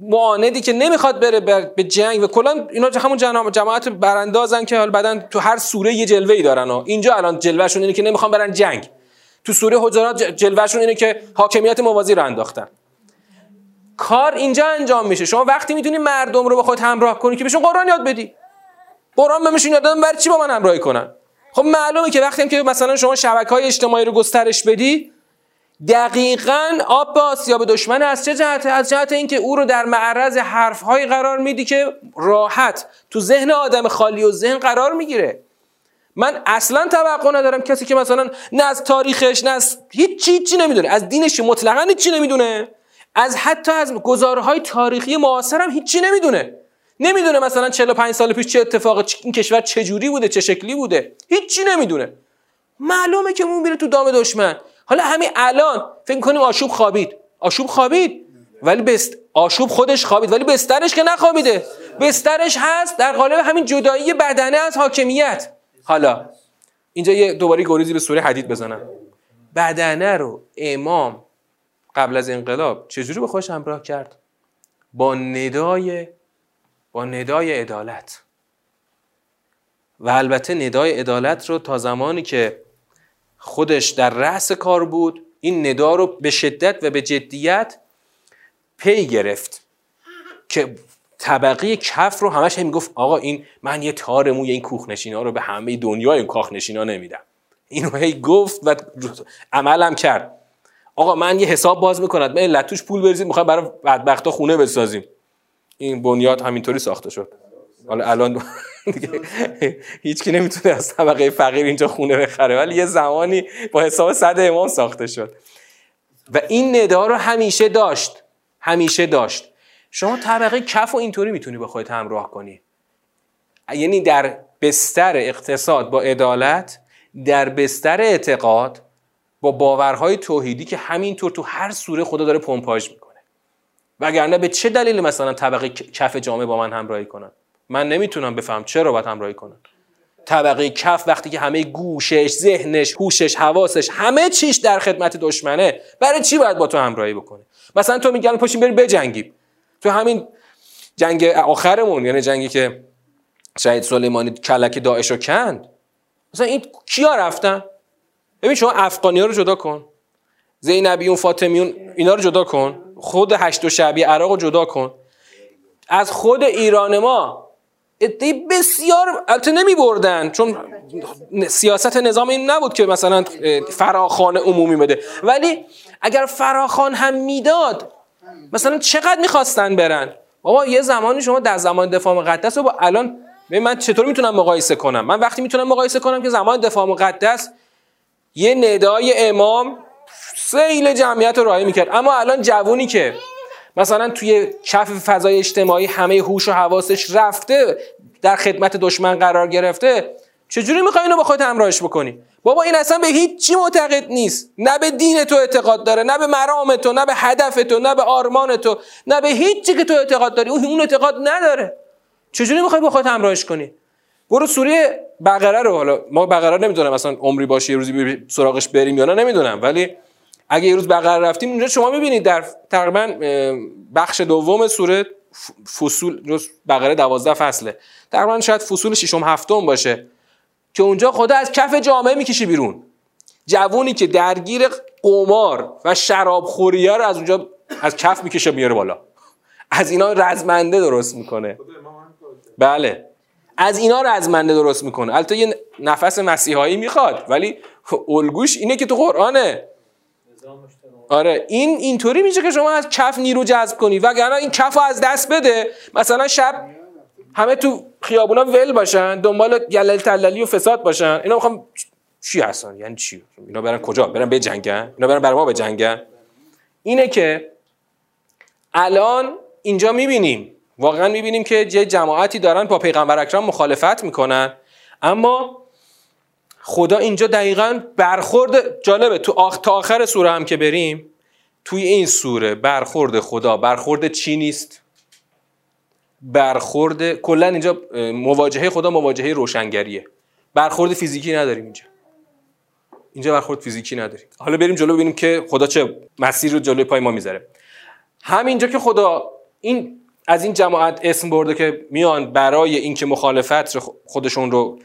معاندی که نمی‌خواد بره به جنگ و کلا اینا همون جماعت براندازن که حال بعدن تو هر سوره یه جلوه ای دارن و اینجا الان جلوهشون اینه که نمی‌خوان برن جنگ. تو سوره حجرات جلوهشون اینه که حاکمیت موازی رو انداختن. کار اینجا انجام میشه. شما وقتی می‌تونی مردم رو با خود همراه کنی که بهشون قرآن یاد بدی. قرآن بهشون یاد دادن برای چی با من همراهی کنن؟ خب معلومه که وقتی هم که مثلا شما شبکه های اجتماعی رو گسترش بدی دقیقا آب به آسیاب دشمن از چه جهت؟ از جهت اینکه او رو در معرض حرفهایی قرار میدی که راحت تو ذهن آدم خالی و ذهن قرار می‌گیره. من اصلا توقع ندارم کسی که مثلا نه از تاریخش نه از هیچ چی نمی‌دونه. از دینش مطلقا هیچی نمی‌دونه. از حتی از گزارهای تاریخی معاصر هم هیچی نمی‌دونه. نمی‌دونه مثلا 45 سال پیش چه اتفاق این کشور چه جوری بوده چه شکلی بوده. هیچی نمی‌دونه. معلومه که اون میره تو دام دشمن. حالا همین الان فکر کنیم آشوب خوابید. آشوب خوابید؟ ولی بست آشوب خودش خوابید. ولی بسترش که نخوابیده. بسترش هست. در قالب همین جدایی بدنه از حاکمیت. حالا اینجا یه دوباره گریزی به سوره حدید بزنم. بدنه رو امام قبل از انقلاب چجوری به خودش همراه کرد؟ با ندای با ندای عدالت. و البته ندای عدالت رو تا زمانی که خودش در رأس کار بود این ندا رو به شدت و به جدیت پی گرفت که طبقه کف رو همش هم گفت آقا این من یه تار موی این کوخ ها رو به همه دنیا این کاخ ها نمیدم. اینو هی گفت و عملم کرد. آقا من یه حساب باز می‌کنم. من لطوش پول بریزیم می‌خوام برای بدبختا خونه بسازیم. این بنیاد همینطوری ساخته شد. حالا الان هیچ نمی‌تونه از طبقه فقیر اینجا خونه بخره ولی یه زمانی با حساب صد امام ساخته شد. و این ندا رو همیشه داشت. همیشه داشت. شما طبقه کف و اینطوری می‌تونی با خودت همراه کنی. یعنی در بستر اقتصاد با عدالت در بستر اعتقاد با باورهای توحیدی که همینطور تو هر سوره خدا داره پمپاژ می‌کنه. وگرنه به چه دلیل مثلا طبقه کف جامعه با من همراهی کنن؟ من نمی‌تونم بفهم چرا باید همراهی کنن. طبقه کف وقتی که همه گوشش ذهنش هوشش حواسش همه چیش در خدمت دشمنه برای چی باید با تو همراهی بکنه؟ مثلا تو میگن پاشیم بریم بجنگیم تو همین جنگ آخرمون یعنی جنگی که شهید سلیمانی کلک داعش رو کند. مثلا این کیا رفتن؟ ببین شما افغانی رو جدا کن. زینبیون فاطمیون اینا رو جدا کن. خود هشت و شعبی عراق رو جدا کن. از خود ایران ما ادهی بسیار البته نمی بردن چون سیاست نظام این نبود که مثلا فراخان عمومی بده. ولی اگر فراخان هم می‌داد مثلا چقدر می‌خواستن برن؟ بابا یه زمانی شما در زمان دفاع مقدس و با الان من چطور می‌تونم مقایسه کنم؟ من وقتی می‌تونم مقایسه کنم که زمان دفاع مقدس یه ندای امام سیل جمعیت رو راهی می‌کرد. اما الان جوونی که مثلا توی کف فضای اجتماعی همه هوش و حواسش رفته در خدمت دشمن قرار گرفته چجوری می‌خوای اینو با خودت همراهش بکنی؟ بابا این اصلا به هیچ چی معتقد نیست. نه به دین تو اعتقاد داره نه به مرام تو نه به هدف تو نه به آرمان تو نه به هیچ چی که تو اعتقاد داری. اون اعتقاد نداره. چجوری می‌خوای با خودت همراهش کنی؟ برو سوره بقره رو حالا ما بقره نمی‌دونم مثلا عمری باشه یه روزی سراغش بریم یا نه نمی‌دونم. ولی اگه یه روز بقره رفتیم اونجا شما می‌بینید در تقریبا بخش دوم سوره فصول بقره دوازده فصله. تقریبا شاید فصول ششم هفتم باشه. که اونجا خدا از کف جامعه می‌کشی بیرون. جوونی که درگیر قمار و شراب خوریه رو از اونجا از کف می‌کشه میاره بالا. از اینا رزمنده درست می‌کنه. بله. از اینا رزمنده درست می‌کنه. البته یه نفس مسیحایی می‌خواد ولی الگوش اینه که تو قرآنه. آره این اینطوری میشه که شما از کف نیرو جذب کنی. وگرنه این کف رو از دست بده. مثلا شب همه تو خیابونا ول باشن دنبال گلل تللی و فساد باشن. اینا می‌خوام چی هستن؟ یعنی چی؟ اینا برن کجا؟ برن به جنگن اینا برن بر ما به جنگن اینه که الان اینجا می‌بینیم. واقعا می‌بینیم که یه جماعتی دارن با پیغمبر اکرم مخالفت می‌کنن. اما خدا اینجا دقیقا برخورد جالبه. تو آخ... تا آخر سوره هم که بریم توی این سوره برخورد خدا برخورد چی نیست؟ برخورد کلا اینجا مواجهه خدا مواجهه روشنگریه. برخورد فیزیکی نداریم اینجا. اینجا برخورد فیزیکی نداریم. حالا بریم جلو ببینیم که خدا چه مسیر رو جلوی پای ما می‌ذاره. همینجا که خدا این از این جماعت اسم برده که میان برای اینکه مخالفت خودشون رو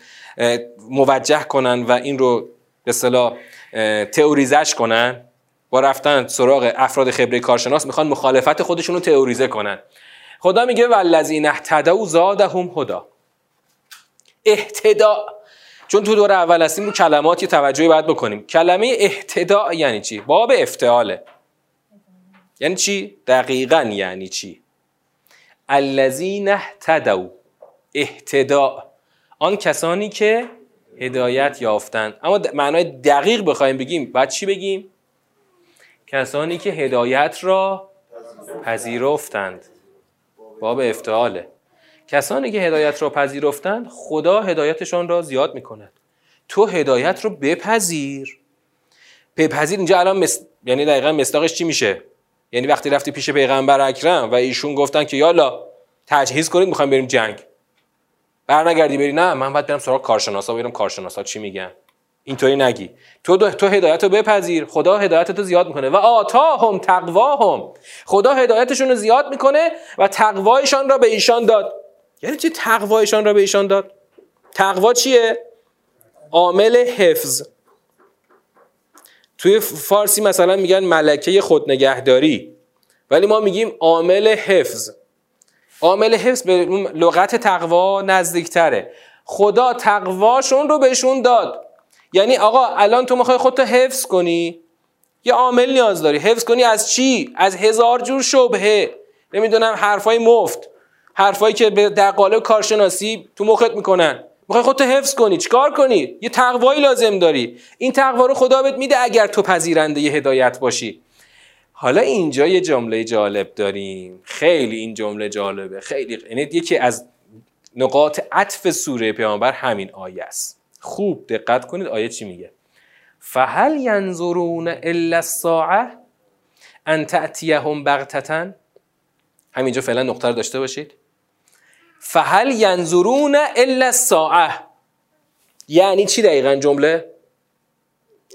موجه کنن و این رو به اصطلاح تئوریزش کنن با رفتن سراغ افراد خبره کارشناس می‌خوان مخالفت خودشون رو تئوریزه کنن. خدا میگه والذین اهتدوا زادهم هدا اهتدا چون تو دور اول هستیم رو کلماتی توجهی باید بکنیم. کلمه اهتدا یعنی چی؟ باب افتعاله. یعنی چی؟ دقیقا یعنی چی؟ الذین اهتدوا. اهتدا آن کسانی که هدایت یافتند اما معنای دقیق بخوایم بگیم. بعد چی بگیم؟ کسانی که هدایت را پذیرفتند. باب افتعاله. کسانی که هدایت را پذیرفتند خدا هدایتشان را زیاد می‌کند. تو هدایت رو بپذیر. بپذیر. اینجا الان مس... یعنی دقیقا مصداقش چی میشه؟ یعنی وقتی رفتی پیش پیغمبر اکرم و ایشون گفتن که یالا تجهیز کنید می‌خوایم بریم جنگ. برنگردی بری. نه من باید برم سراغ کارشناسا ببینم کارشناسا چی میگن. اینطوری نگی. تو تو هدایت رو بپذیر. خدا هدایت رو زیاد می‌کنه. و آتاهم تقواهم. خدا هدایتشون رو زیاد می‌کنه و تقوایشان را به ایشان داد. یعنی چی تقوایشان را به ایشان داد؟ تقوا چیه؟ عامل حفظ. توی فارسی مثلا میگن ملکه خودنگهداری. ولی ما میگیم عامل حفظ. عامل حفظ به لغت تقوا نزدیکتره. خدا تقواشون رو بهشون داد. یعنی آقا الان تو می‌خوای خودتو حفظ کنی؟ یه عامل نیاز داری. حفظ کنی از چی؟ از هزار جور شبهه. نمی‌دونم حرفای مفت. حرفایی که در قالب کارشناسی تو مخت می‌کنن. می‌خوای خودتو حفظ کنی. چیکار کنی؟ یه تقوایی لازم داری. این تقوا رو خدا بهت میده اگر تو پذیرنده یه هدایت باشی. حالا اینجا یه جمله جالب داریم. خیلی این جمله جالبه. خیلی یعنی یکی از نقاط عطف سوره پیامبر همین آیه است. خوب دقت کنید آیه چی میگه؟ فهل ینظرون الا الساعه ان تأتیهم بغتتا. همینجا فعلا نقطه رو داشته باشید. فهل ینظرون الا الساعه یعنی چی دقیقا جمله؟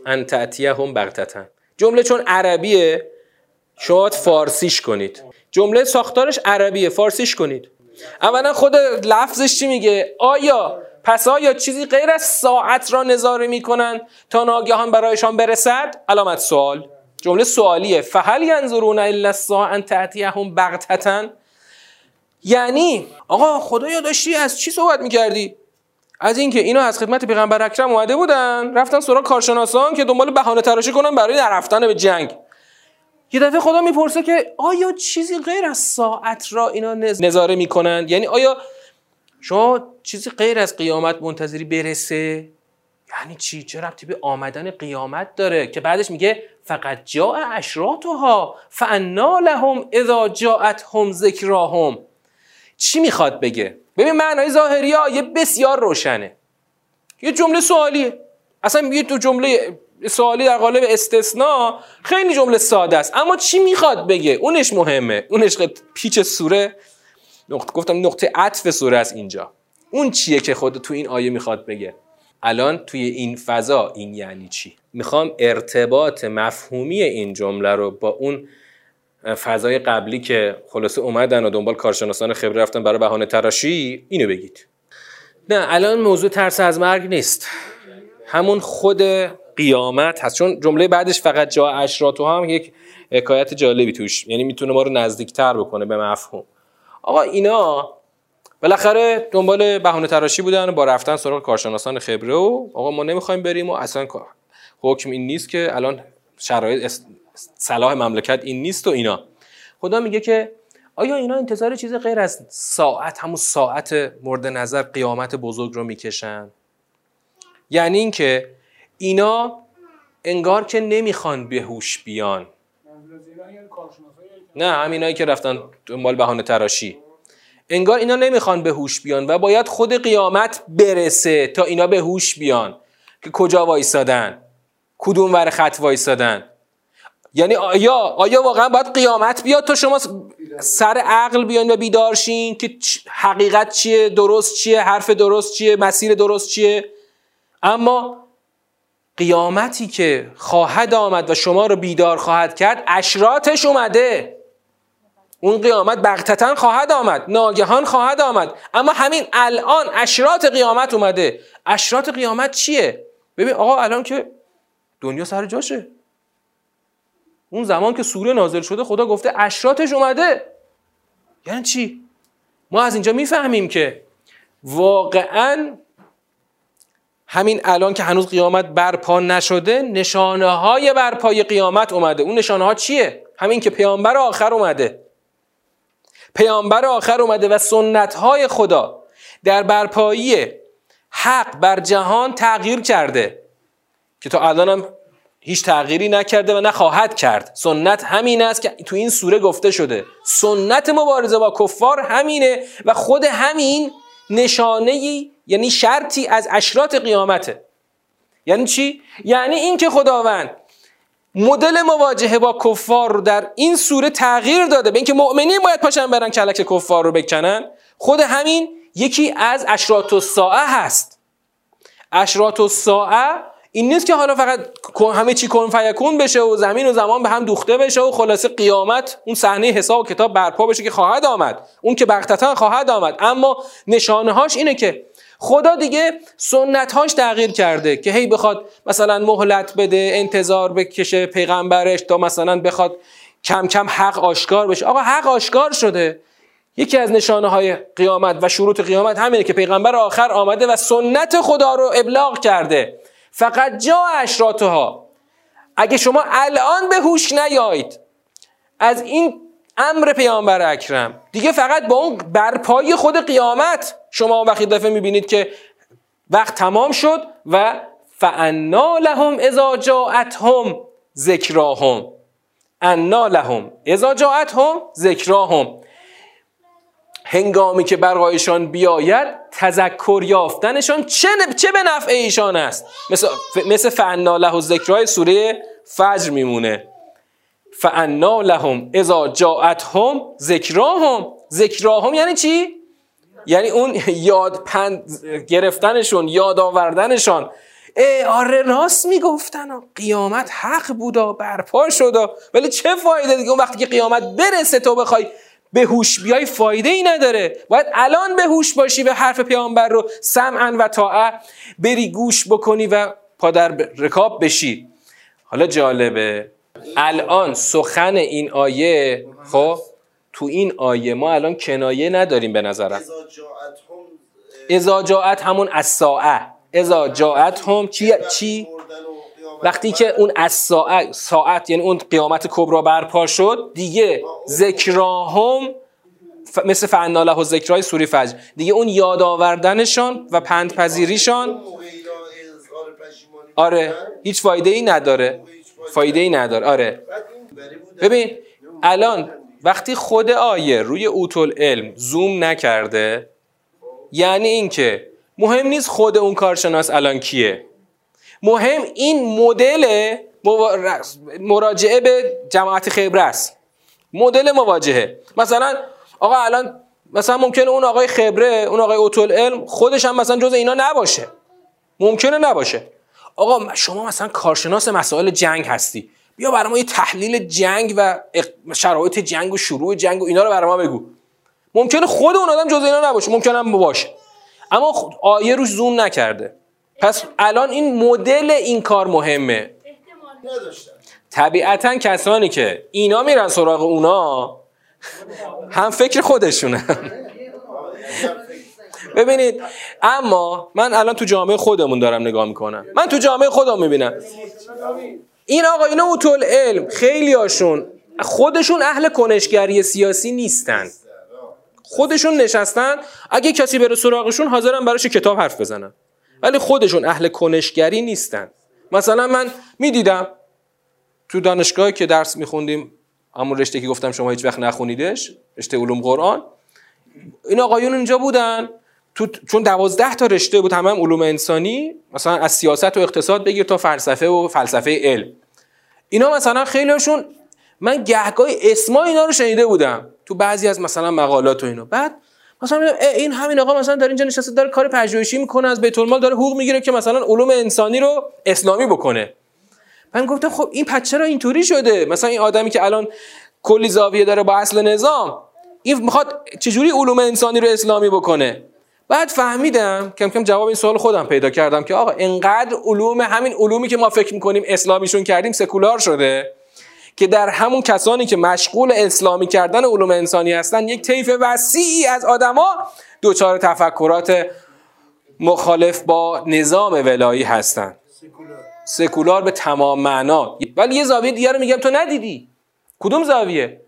ان تأتیهم بغتتا. جمله چون عربیه شما فارسیش کنید. جمله ساختارش عربیه فارسیش کنید. اولا خود لفظش چی میگه؟ آیا پس آیا چیزی غیر از ساعت را نظاره می‌کنن تا ناگهان برایشان برسد؟ علامت سوال. جمله سوالیه. فهل ینظرون الا الساعه تاتیهم بغتتا. یعنی آقا خدایا داشتی از چی صحبت می‌کردی؟ از اینکه اینا از خدمت پیغمبر اکرم اومده بودن رفتن سراغ کارشناسان که دنبال بهانه تراشی کنن برای نرفتن به جنگ. یه دفعه خدا می‌پرسه که آیا چیزی غیر از ساعت را اینا نظاره می‌کنن یعنی آیا شما چیزی غیر از قیامت منتظری برسه؟ یعنی چی؟ چه ربطی به آمدن قیامت داره؟ که بعدش میگه فقط جاء اشراطها فانا لهم اذا جاءتهم ذکراهم. چی می‌خواد بگه؟ ببین معنای ظاهری ها یه بسیار روشنه. یه جمله سوالیه. اصلا یه تو جمله سوالی در قالب استثناء خیلی جمله ساده است. اما چی می‌خواد بگه؟ اونش مهمه. اونش پیچ سوره نقطه گفتم نقطه عطف سوره است اینجا. اون چیه که خود تو این آیه می‌خواد بگه؟ الان توی این فضا این یعنی چی؟ می‌خوام ارتباط مفهومی این جمله رو با اون فضای قبلی که خلاصه اومدن و دنبال کارشناسان خبره رفتن برای بهانه تراشی اینو بگید. نه الان موضوع ترس از مرگ نیست. همون خود قیامت هست. چون جمله بعدش فقط جا اشراتو هم یک حکایت جالبی توش. یعنی می‌تونه ما رو نزدیکتر بکنه به مفهوم. آقا اینا بالاخره دنبال بهانه تراشی بودن با رفتن سراغ کارشناسان خبره و آقا ما نمی‌خوایم بریم و اصلا حکم این نیست که الان شرایط صلاح مملکت این نیست و اینا. خدا میگه که آیا اینا انتظار چیز غیر از ساعت همون ساعت مورد نظر قیامت بزرگ رو می‌کشن؟ یعنی اینکه اینا انگار که نمی‌خوان به هوش بیان. نه همینایی که رفتن دنبال بهانه تراشی. انگار اینا نمی‌خوان به هوش بیان و باید خود قیامت برسه تا اینا به هوش بیان. که کجا وایسادن؟ کدوم ور خط وایسادن؟ یعنی آیا آیا واقعا باید قیامت بیاد تا شما سر عقل بیان و بیدارشین که حقیقت چیه؟ درست چیه؟ حرف درست چیه؟ مسیر درست چیه؟ اما قیامتی که خواهد آمد و شما رو بیدار خواهد کرد اشراتش اومده. اون قیامت بغتتا خواهد آمد ناگهان خواهد آمد. اما همین الان اشرات قیامت اومده. اشرات قیامت چیه؟ ببین آقا الان که دنیا سر جاشه. اون زمان که سوره نازل شده خدا گفته اشراتش اومده. یعنی چی؟ ما از اینجا می‌فهمیم که واقعا همین الان که هنوز قیامت برپا نشده نشانه های برپای قیامت اومده. اون نشانه ها چیه؟ همین که پیامبر آخر اومده. پیامبر آخر اومده و سنت های خدا در برپایی حق بر جهان تغییر کرده که تا الان هم هیچ تغییری نکرده و نخواهد کرد. سنت همین است که تو این سوره گفته شده. سنت مبارزه با کفار همینه و خود همین نشانه یعنی شرطی از اشرات قیامته. یعنی چی؟ یعنی اینکه خداوند مدل مواجهه با کفار رو در این سوره تغییر داده. به اینکه مؤمنین باید پاشن برن کلک کفار رو بکنن. خود همین یکی از اشرات الساعه هست. اشرات الساعه این نیست که حالا فقط همه چی کن فیکون بشه و زمین و زمان به هم دوخته بشه و خلاصه قیامت اون صحنه حساب و کتاب برپا بشه که خواهد آمد. اون که بغتتا خواهد آمد. اما نشانه هاش اینه که خدا دیگه سنت هاش تغییر کرده که هی بخواد مثلا مهلت بده انتظار بکشه پیغمبرش تا مثلا بخواد کم کم حق آشکار بشه. آقا حق آشکار شده. یکی از نشانه های قیامت و شروط قیامت همینه که پیغمبر آخر آمده و سنت خدا رو ابلاغ کرده. فقط جا اشراتها اگه شما الان به هوش نیایید از این امر پیامبر اکرم. دیگه فقط با اون برپایی خود قیامت شما وقتی دفعه می‌بینید که وقت تمام شد و فانا لهم اذا جاءتهم ذکراهم. انا لهم اذا جاءتهم ذکراهم. هنگامی که برایشان بیاید تذکر یافتنشان چه, چه به نفع ایشان است؟ مثل, مثل فعنا له ذکرهای سوره فجر میمونه. فعنا لهم اذا جاءتهم ذکراهم ذکراهم یعنی چی؟ یعنی اون یاد پند گرفتنشون یاد آوردنشان ای آره راست می‌گفتن قیامت حق بودا برپا شدا ولی چه فایده دیگه؟ اون وقتی که قیامت برسه تو بخوای به هوش بیای فایده ای نداره. باید الان به هوش باشی و حرف پیامبر رو سمعا و طاعه بری گوش بکنی و پادر رکاب بشی. حالا جالبه الان سخن این آیه خب؟ تو این آیه ما الان کنایه نداریم به نظرم. ازا جاعت همون از ساعه ازا جاعت هم چی؟ چی؟ وقتی که اون از ساعت, ساعت یعنی اون قیامت کبرا برپا شد دیگه ذکراهم مثل فعناله و ذکرهای سوری فجر. دیگه اون یاد آوردنشان و پندپذیریشان آره هیچ فایده ای نداره فایده ای نداره. آره. ببین الان وقتی خود آیه روی اوتول علم زوم نکرده یعنی اینکه مهم نیست خود اون کارشناس الان کیه. مهم این مدل مراجعه به جماعت خبره است. مدل مواجهه. مثلا آقا الان مثلا ممکنه اون آقای خبره اون آقای اوتول علم خودش هم مثلا جز اینا نباشه. ممکنه نباشه. آقا شما مثلا کارشناس مسائل جنگ هستی. بیا برای ما یه تحلیل جنگ و شرایط جنگ و شروع جنگ و اینا رو برای ما بگو. ممکنه خود اون آدم جز اینا نباشه ممکنه هم باشه. اما آیه روش زوم نکرده. پس الان این مدل این کار مهمه. طبیعتا کسانی که اینا میرن سراغ اونا هم فکر خودشونه. ببینید اما من الان تو جامعه خودمون دارم نگاه می‌کنم. من تو جامعه خودم می‌بینم. این آقا اینا اوتول علم. خیلی هاشون خودشون اهل کنشگری سیاسی نیستن. خودشون نشستن. اگه کسی بره سراغشون حاضرن براش کتاب حرف بزنن. ولی خودشون اهل کنشگری نیستن. مثلا من می‌دیدم تو دانشگاهی که درس میخوندیم همون رشته که گفتم شما هیچ وقت نخونیدش رشته علوم قرآن این آقایون اینجا بودن. تو چون دوازده تا رشته بود همه هم علوم انسانی مثلا از سیاست و اقتصاد بگیر تا فلسفه و فلسفه علم. اینا مثلا خیلیشون من گهگاه اسما اینا رو شنیده بودم. تو بعضی از مثلا مقالات و اینا. بعد مثلا این همین آقا مثلا در اینجا نشسته داره کار پژوهشی می‌کنه از بیت المال داره حقوق می‌گیره که مثلا علوم انسانی رو اسلامی بکنه. من گفتم خب این پس چرا اینطوری شده؟ مثلا این آدمی که الان کلی زاویه داره با اصل نظام این می‌خواد چجوری علوم انسانی رو اسلامی بکنه؟ بعد فهمیدم کم کم جواب این سوال خودم پیدا کردم که آقا انقدر علوم همین علومی که ما فکر می‌کنیم اسلامیشون کردیم سکولار شده که در همون کسانی که مشغول اسلامی کردن علوم انسانی هستن یک طیف وسیعی از آدما دوچار تفکرات مخالف با نظام ولایی هستن. سکولار به تمام معنا. ولی یه زاویه دیگه رو میگم تو ندیدی. کدوم زاویه؟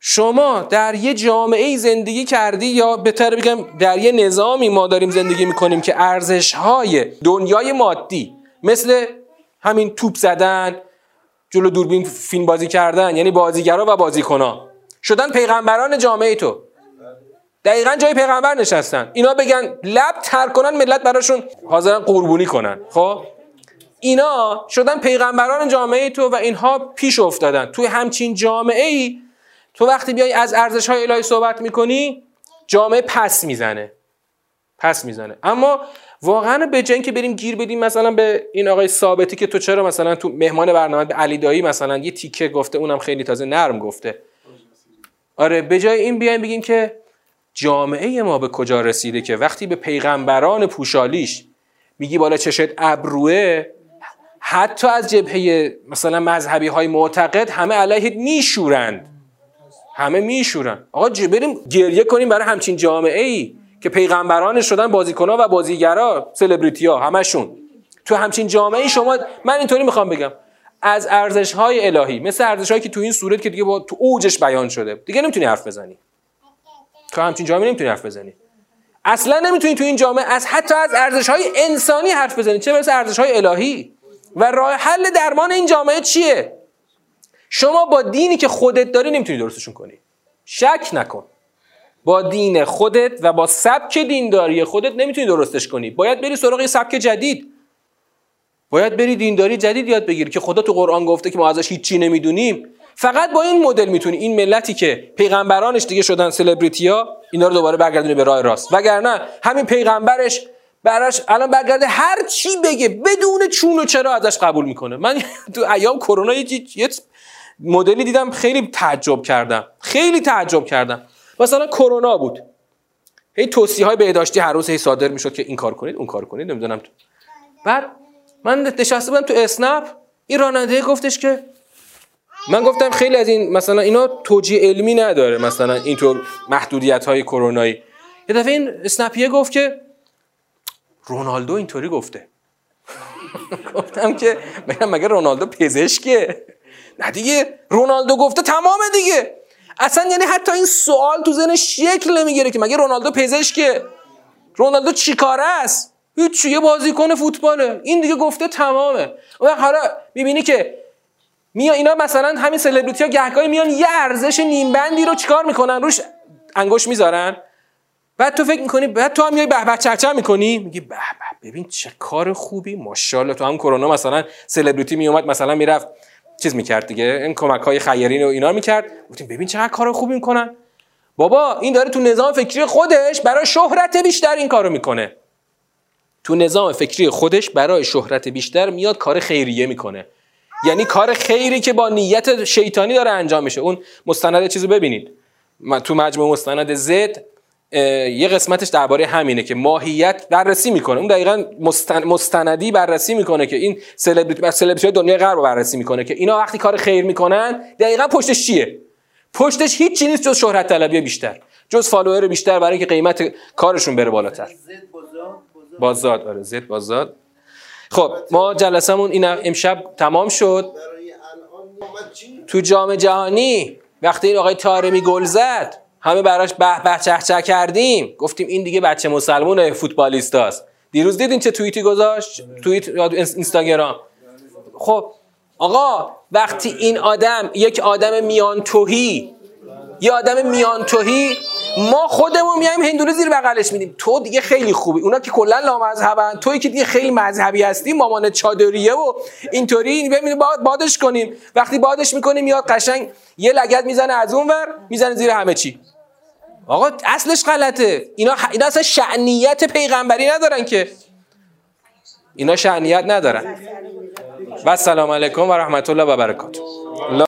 شما در یه جامعه زندگی کردی یا بهتر بگم در یه نظامی ما داریم زندگی می‌کنیم که ارزش های دنیای مادی مثل همین توپ زدن جلو دوربین فیلم بازی کردن یعنی بازیگرا و بازیکنان شدن پیغمبران جامعه تو. دقیقا جای پیغمبر نشستن. اینا بگن لب تر کنن ملت براشون حاضرن قربونی کنن. خب؟ اینا شدن پیغمبران جامعه تو و اینها پیش افتادن. توی همچین جامعه ای تو وقتی بیای از ارزش های الهی صحبت می‌کنی جامعه پس می‌زنه. پس می‌زنه. اما واقعا به جای که بریم گیر بدیم مثلا به این آقای ثابتی که تو چرا مثلا تو مهمان برنامه به علی دایی مثلا یه تیکه گفته اونم خیلی تازه نرم گفته. آره به جای این بیایم بگیم که جامعه ما به کجا رسیده که وقتی به پیغمبران پوشالیش میگی بالا چشت ابروه حتی از جبهه مثلا مذهبی های معتقد همه علیه میشورند. همه میشورن. آقا بریم گریه کنیم برای همچین جامعه ای که پیغمبران شدن بازیکنها و بازیگرا سلبریتی ها همشون. تو همچین جامعه ای شما من اینطوری می‌خوام بگم. از ارزش های الهی مثل ارزش هایی که تو این صورت که دیگه با تو اوجش بیان شده. دیگه نمی‌تونی حرف بزنی. تو همچین جامعه نمی‌تونی حرف بزنی. اصلا نمی‌تونی تو این جامعه از حتی از ارزش های انسانی حرف بزنی. چه برسه ارزش های الهی؟ و راه حل درمان این جامعه چیه؟ شما با دینی که خودت داری نمی‌تونی درستشون کنی. شک نکن. با دین خودت و با سبک دینداری خودت نمی‌تونی درستش کنی. باید بری سراغ سبک جدید. باید بری دینداری جدید یاد بگیری که خدا تو قرآن گفته که ما ازش هیچی نمی‌دونیم. فقط با این مدل می‌تونی. این ملتی که پیغمبرانش دیگه شدن سلبریتی ها اینا رو دوباره برگردونی به راه راست. وگرنه همین پیغمبرش براش الان برگرده هر چی بگه بدون چون و چرا ازش قبول می‌کنه. من تو ایام کرونا یه مدلی دیدم خیلی تعجب کردم. خیلی تعجب کردم. مثلا کرونا بود. هی توصیه های بهداشتی هر روز هی صادر می‌شد که این کار کنید اون کار کنید نمی‌دونم. بعد من نشسته بودم تو اسنپ این راننده گفتش که من گفتم خیلی از این مثلا اینا توجیه علمی نداره مثلا اینطور محدودیت های کرونایی. یه دفعه این اسنپیه گفت که رونالدو اینطوری گفته. گفتم که مگه رونالدو پزشکه نه دیگه. رونالدو گفته تمامه دیگه. اصلا یعنی حتی این سوال تو ذهنش شکل نمی‌گیره که مگه رونالدو پزشکه؟ رونالدو چیکاره است؟ هیچ یه بازیکن فوتباله. این دیگه گفته تمامه. و حالا می‌بینی که میان اینا مثلا همین سلبریتی ها گهگاهی میان یه ارزش نیمبندی رو چیکار می‌کنن؟ روش انگوش می‌ذارن. بعد تو فکر می‌کنی بعد تو هم میای به به چرچر می‌کنی. میگی به به ببین چه کار خوبی. ماشاءالله تو هم کرونا مثلا سلبریتی میومد مثلا می‌رفت چیز می‌کرد دیگه این کمک های خیرین و اینا می‌کرد. گفتیم ببین چقدر کار خوبی می‌کنن. بابا این داره تو نظام فکری خودش برای شهرت بیشتر این کارو می‌کنه. تو نظام فکری خودش برای شهرت بیشتر میاد کار خیریه می‌کنه. یعنی کار خیری که با نیت شیطانی داره انجام میشه. اون مستند چیزو ببینید. تو مجموع مستند زد یه قسمتش درباره همینه که ماهیت بررسی می‌کنه. اون دقیقا مستندی بررسی می‌کنه که این سلبریتی سلبریتی دنیای غرب رو بررسی می‌کنه که اینا وقتی کار خیر می‌کنن دقیقا پشتش چیه؟ پشتش هیچ نیست جز شهرت طلبی بیشتر جز فالوور بیشتر برای اینکه قیمت کارشون بره بالاتر. بازاد آره زد بازاد خب ما جلسمون این امشب تمام شد. تو جام جهانی وقتی این آقای تارمی گل زد همه براش به به چه چه کردیم. گفتیم این دیگه بچه مسلمون فوتبالیستاست دیروز دیدین چه توییتی گذاشت؟ توییت اینستاگرام؟ خب آقا وقتی این آدم یک آدم میان توهی یه آدم میان توهی ما خودمون میایم هندونه زیر بغلش میدیم. تو دیگه خیلی خوبی. اونا که کلا لامذهبن توی که دیگه خیلی مذهبی هستی مامان چادریه و اینطوری ببین باد بادش کنیم. وقتی بادش می‌کنیم میاد قشنگ یه لگد می‌زنه از اون ور می‌زنه زیر همه چی. آقا اصلش غلطه. اینا اینا اصلا شعنیت پیغمبری ندارن که. اینا شعنیت ندارن. و سلام علیکم و رحمت الله و برکاته.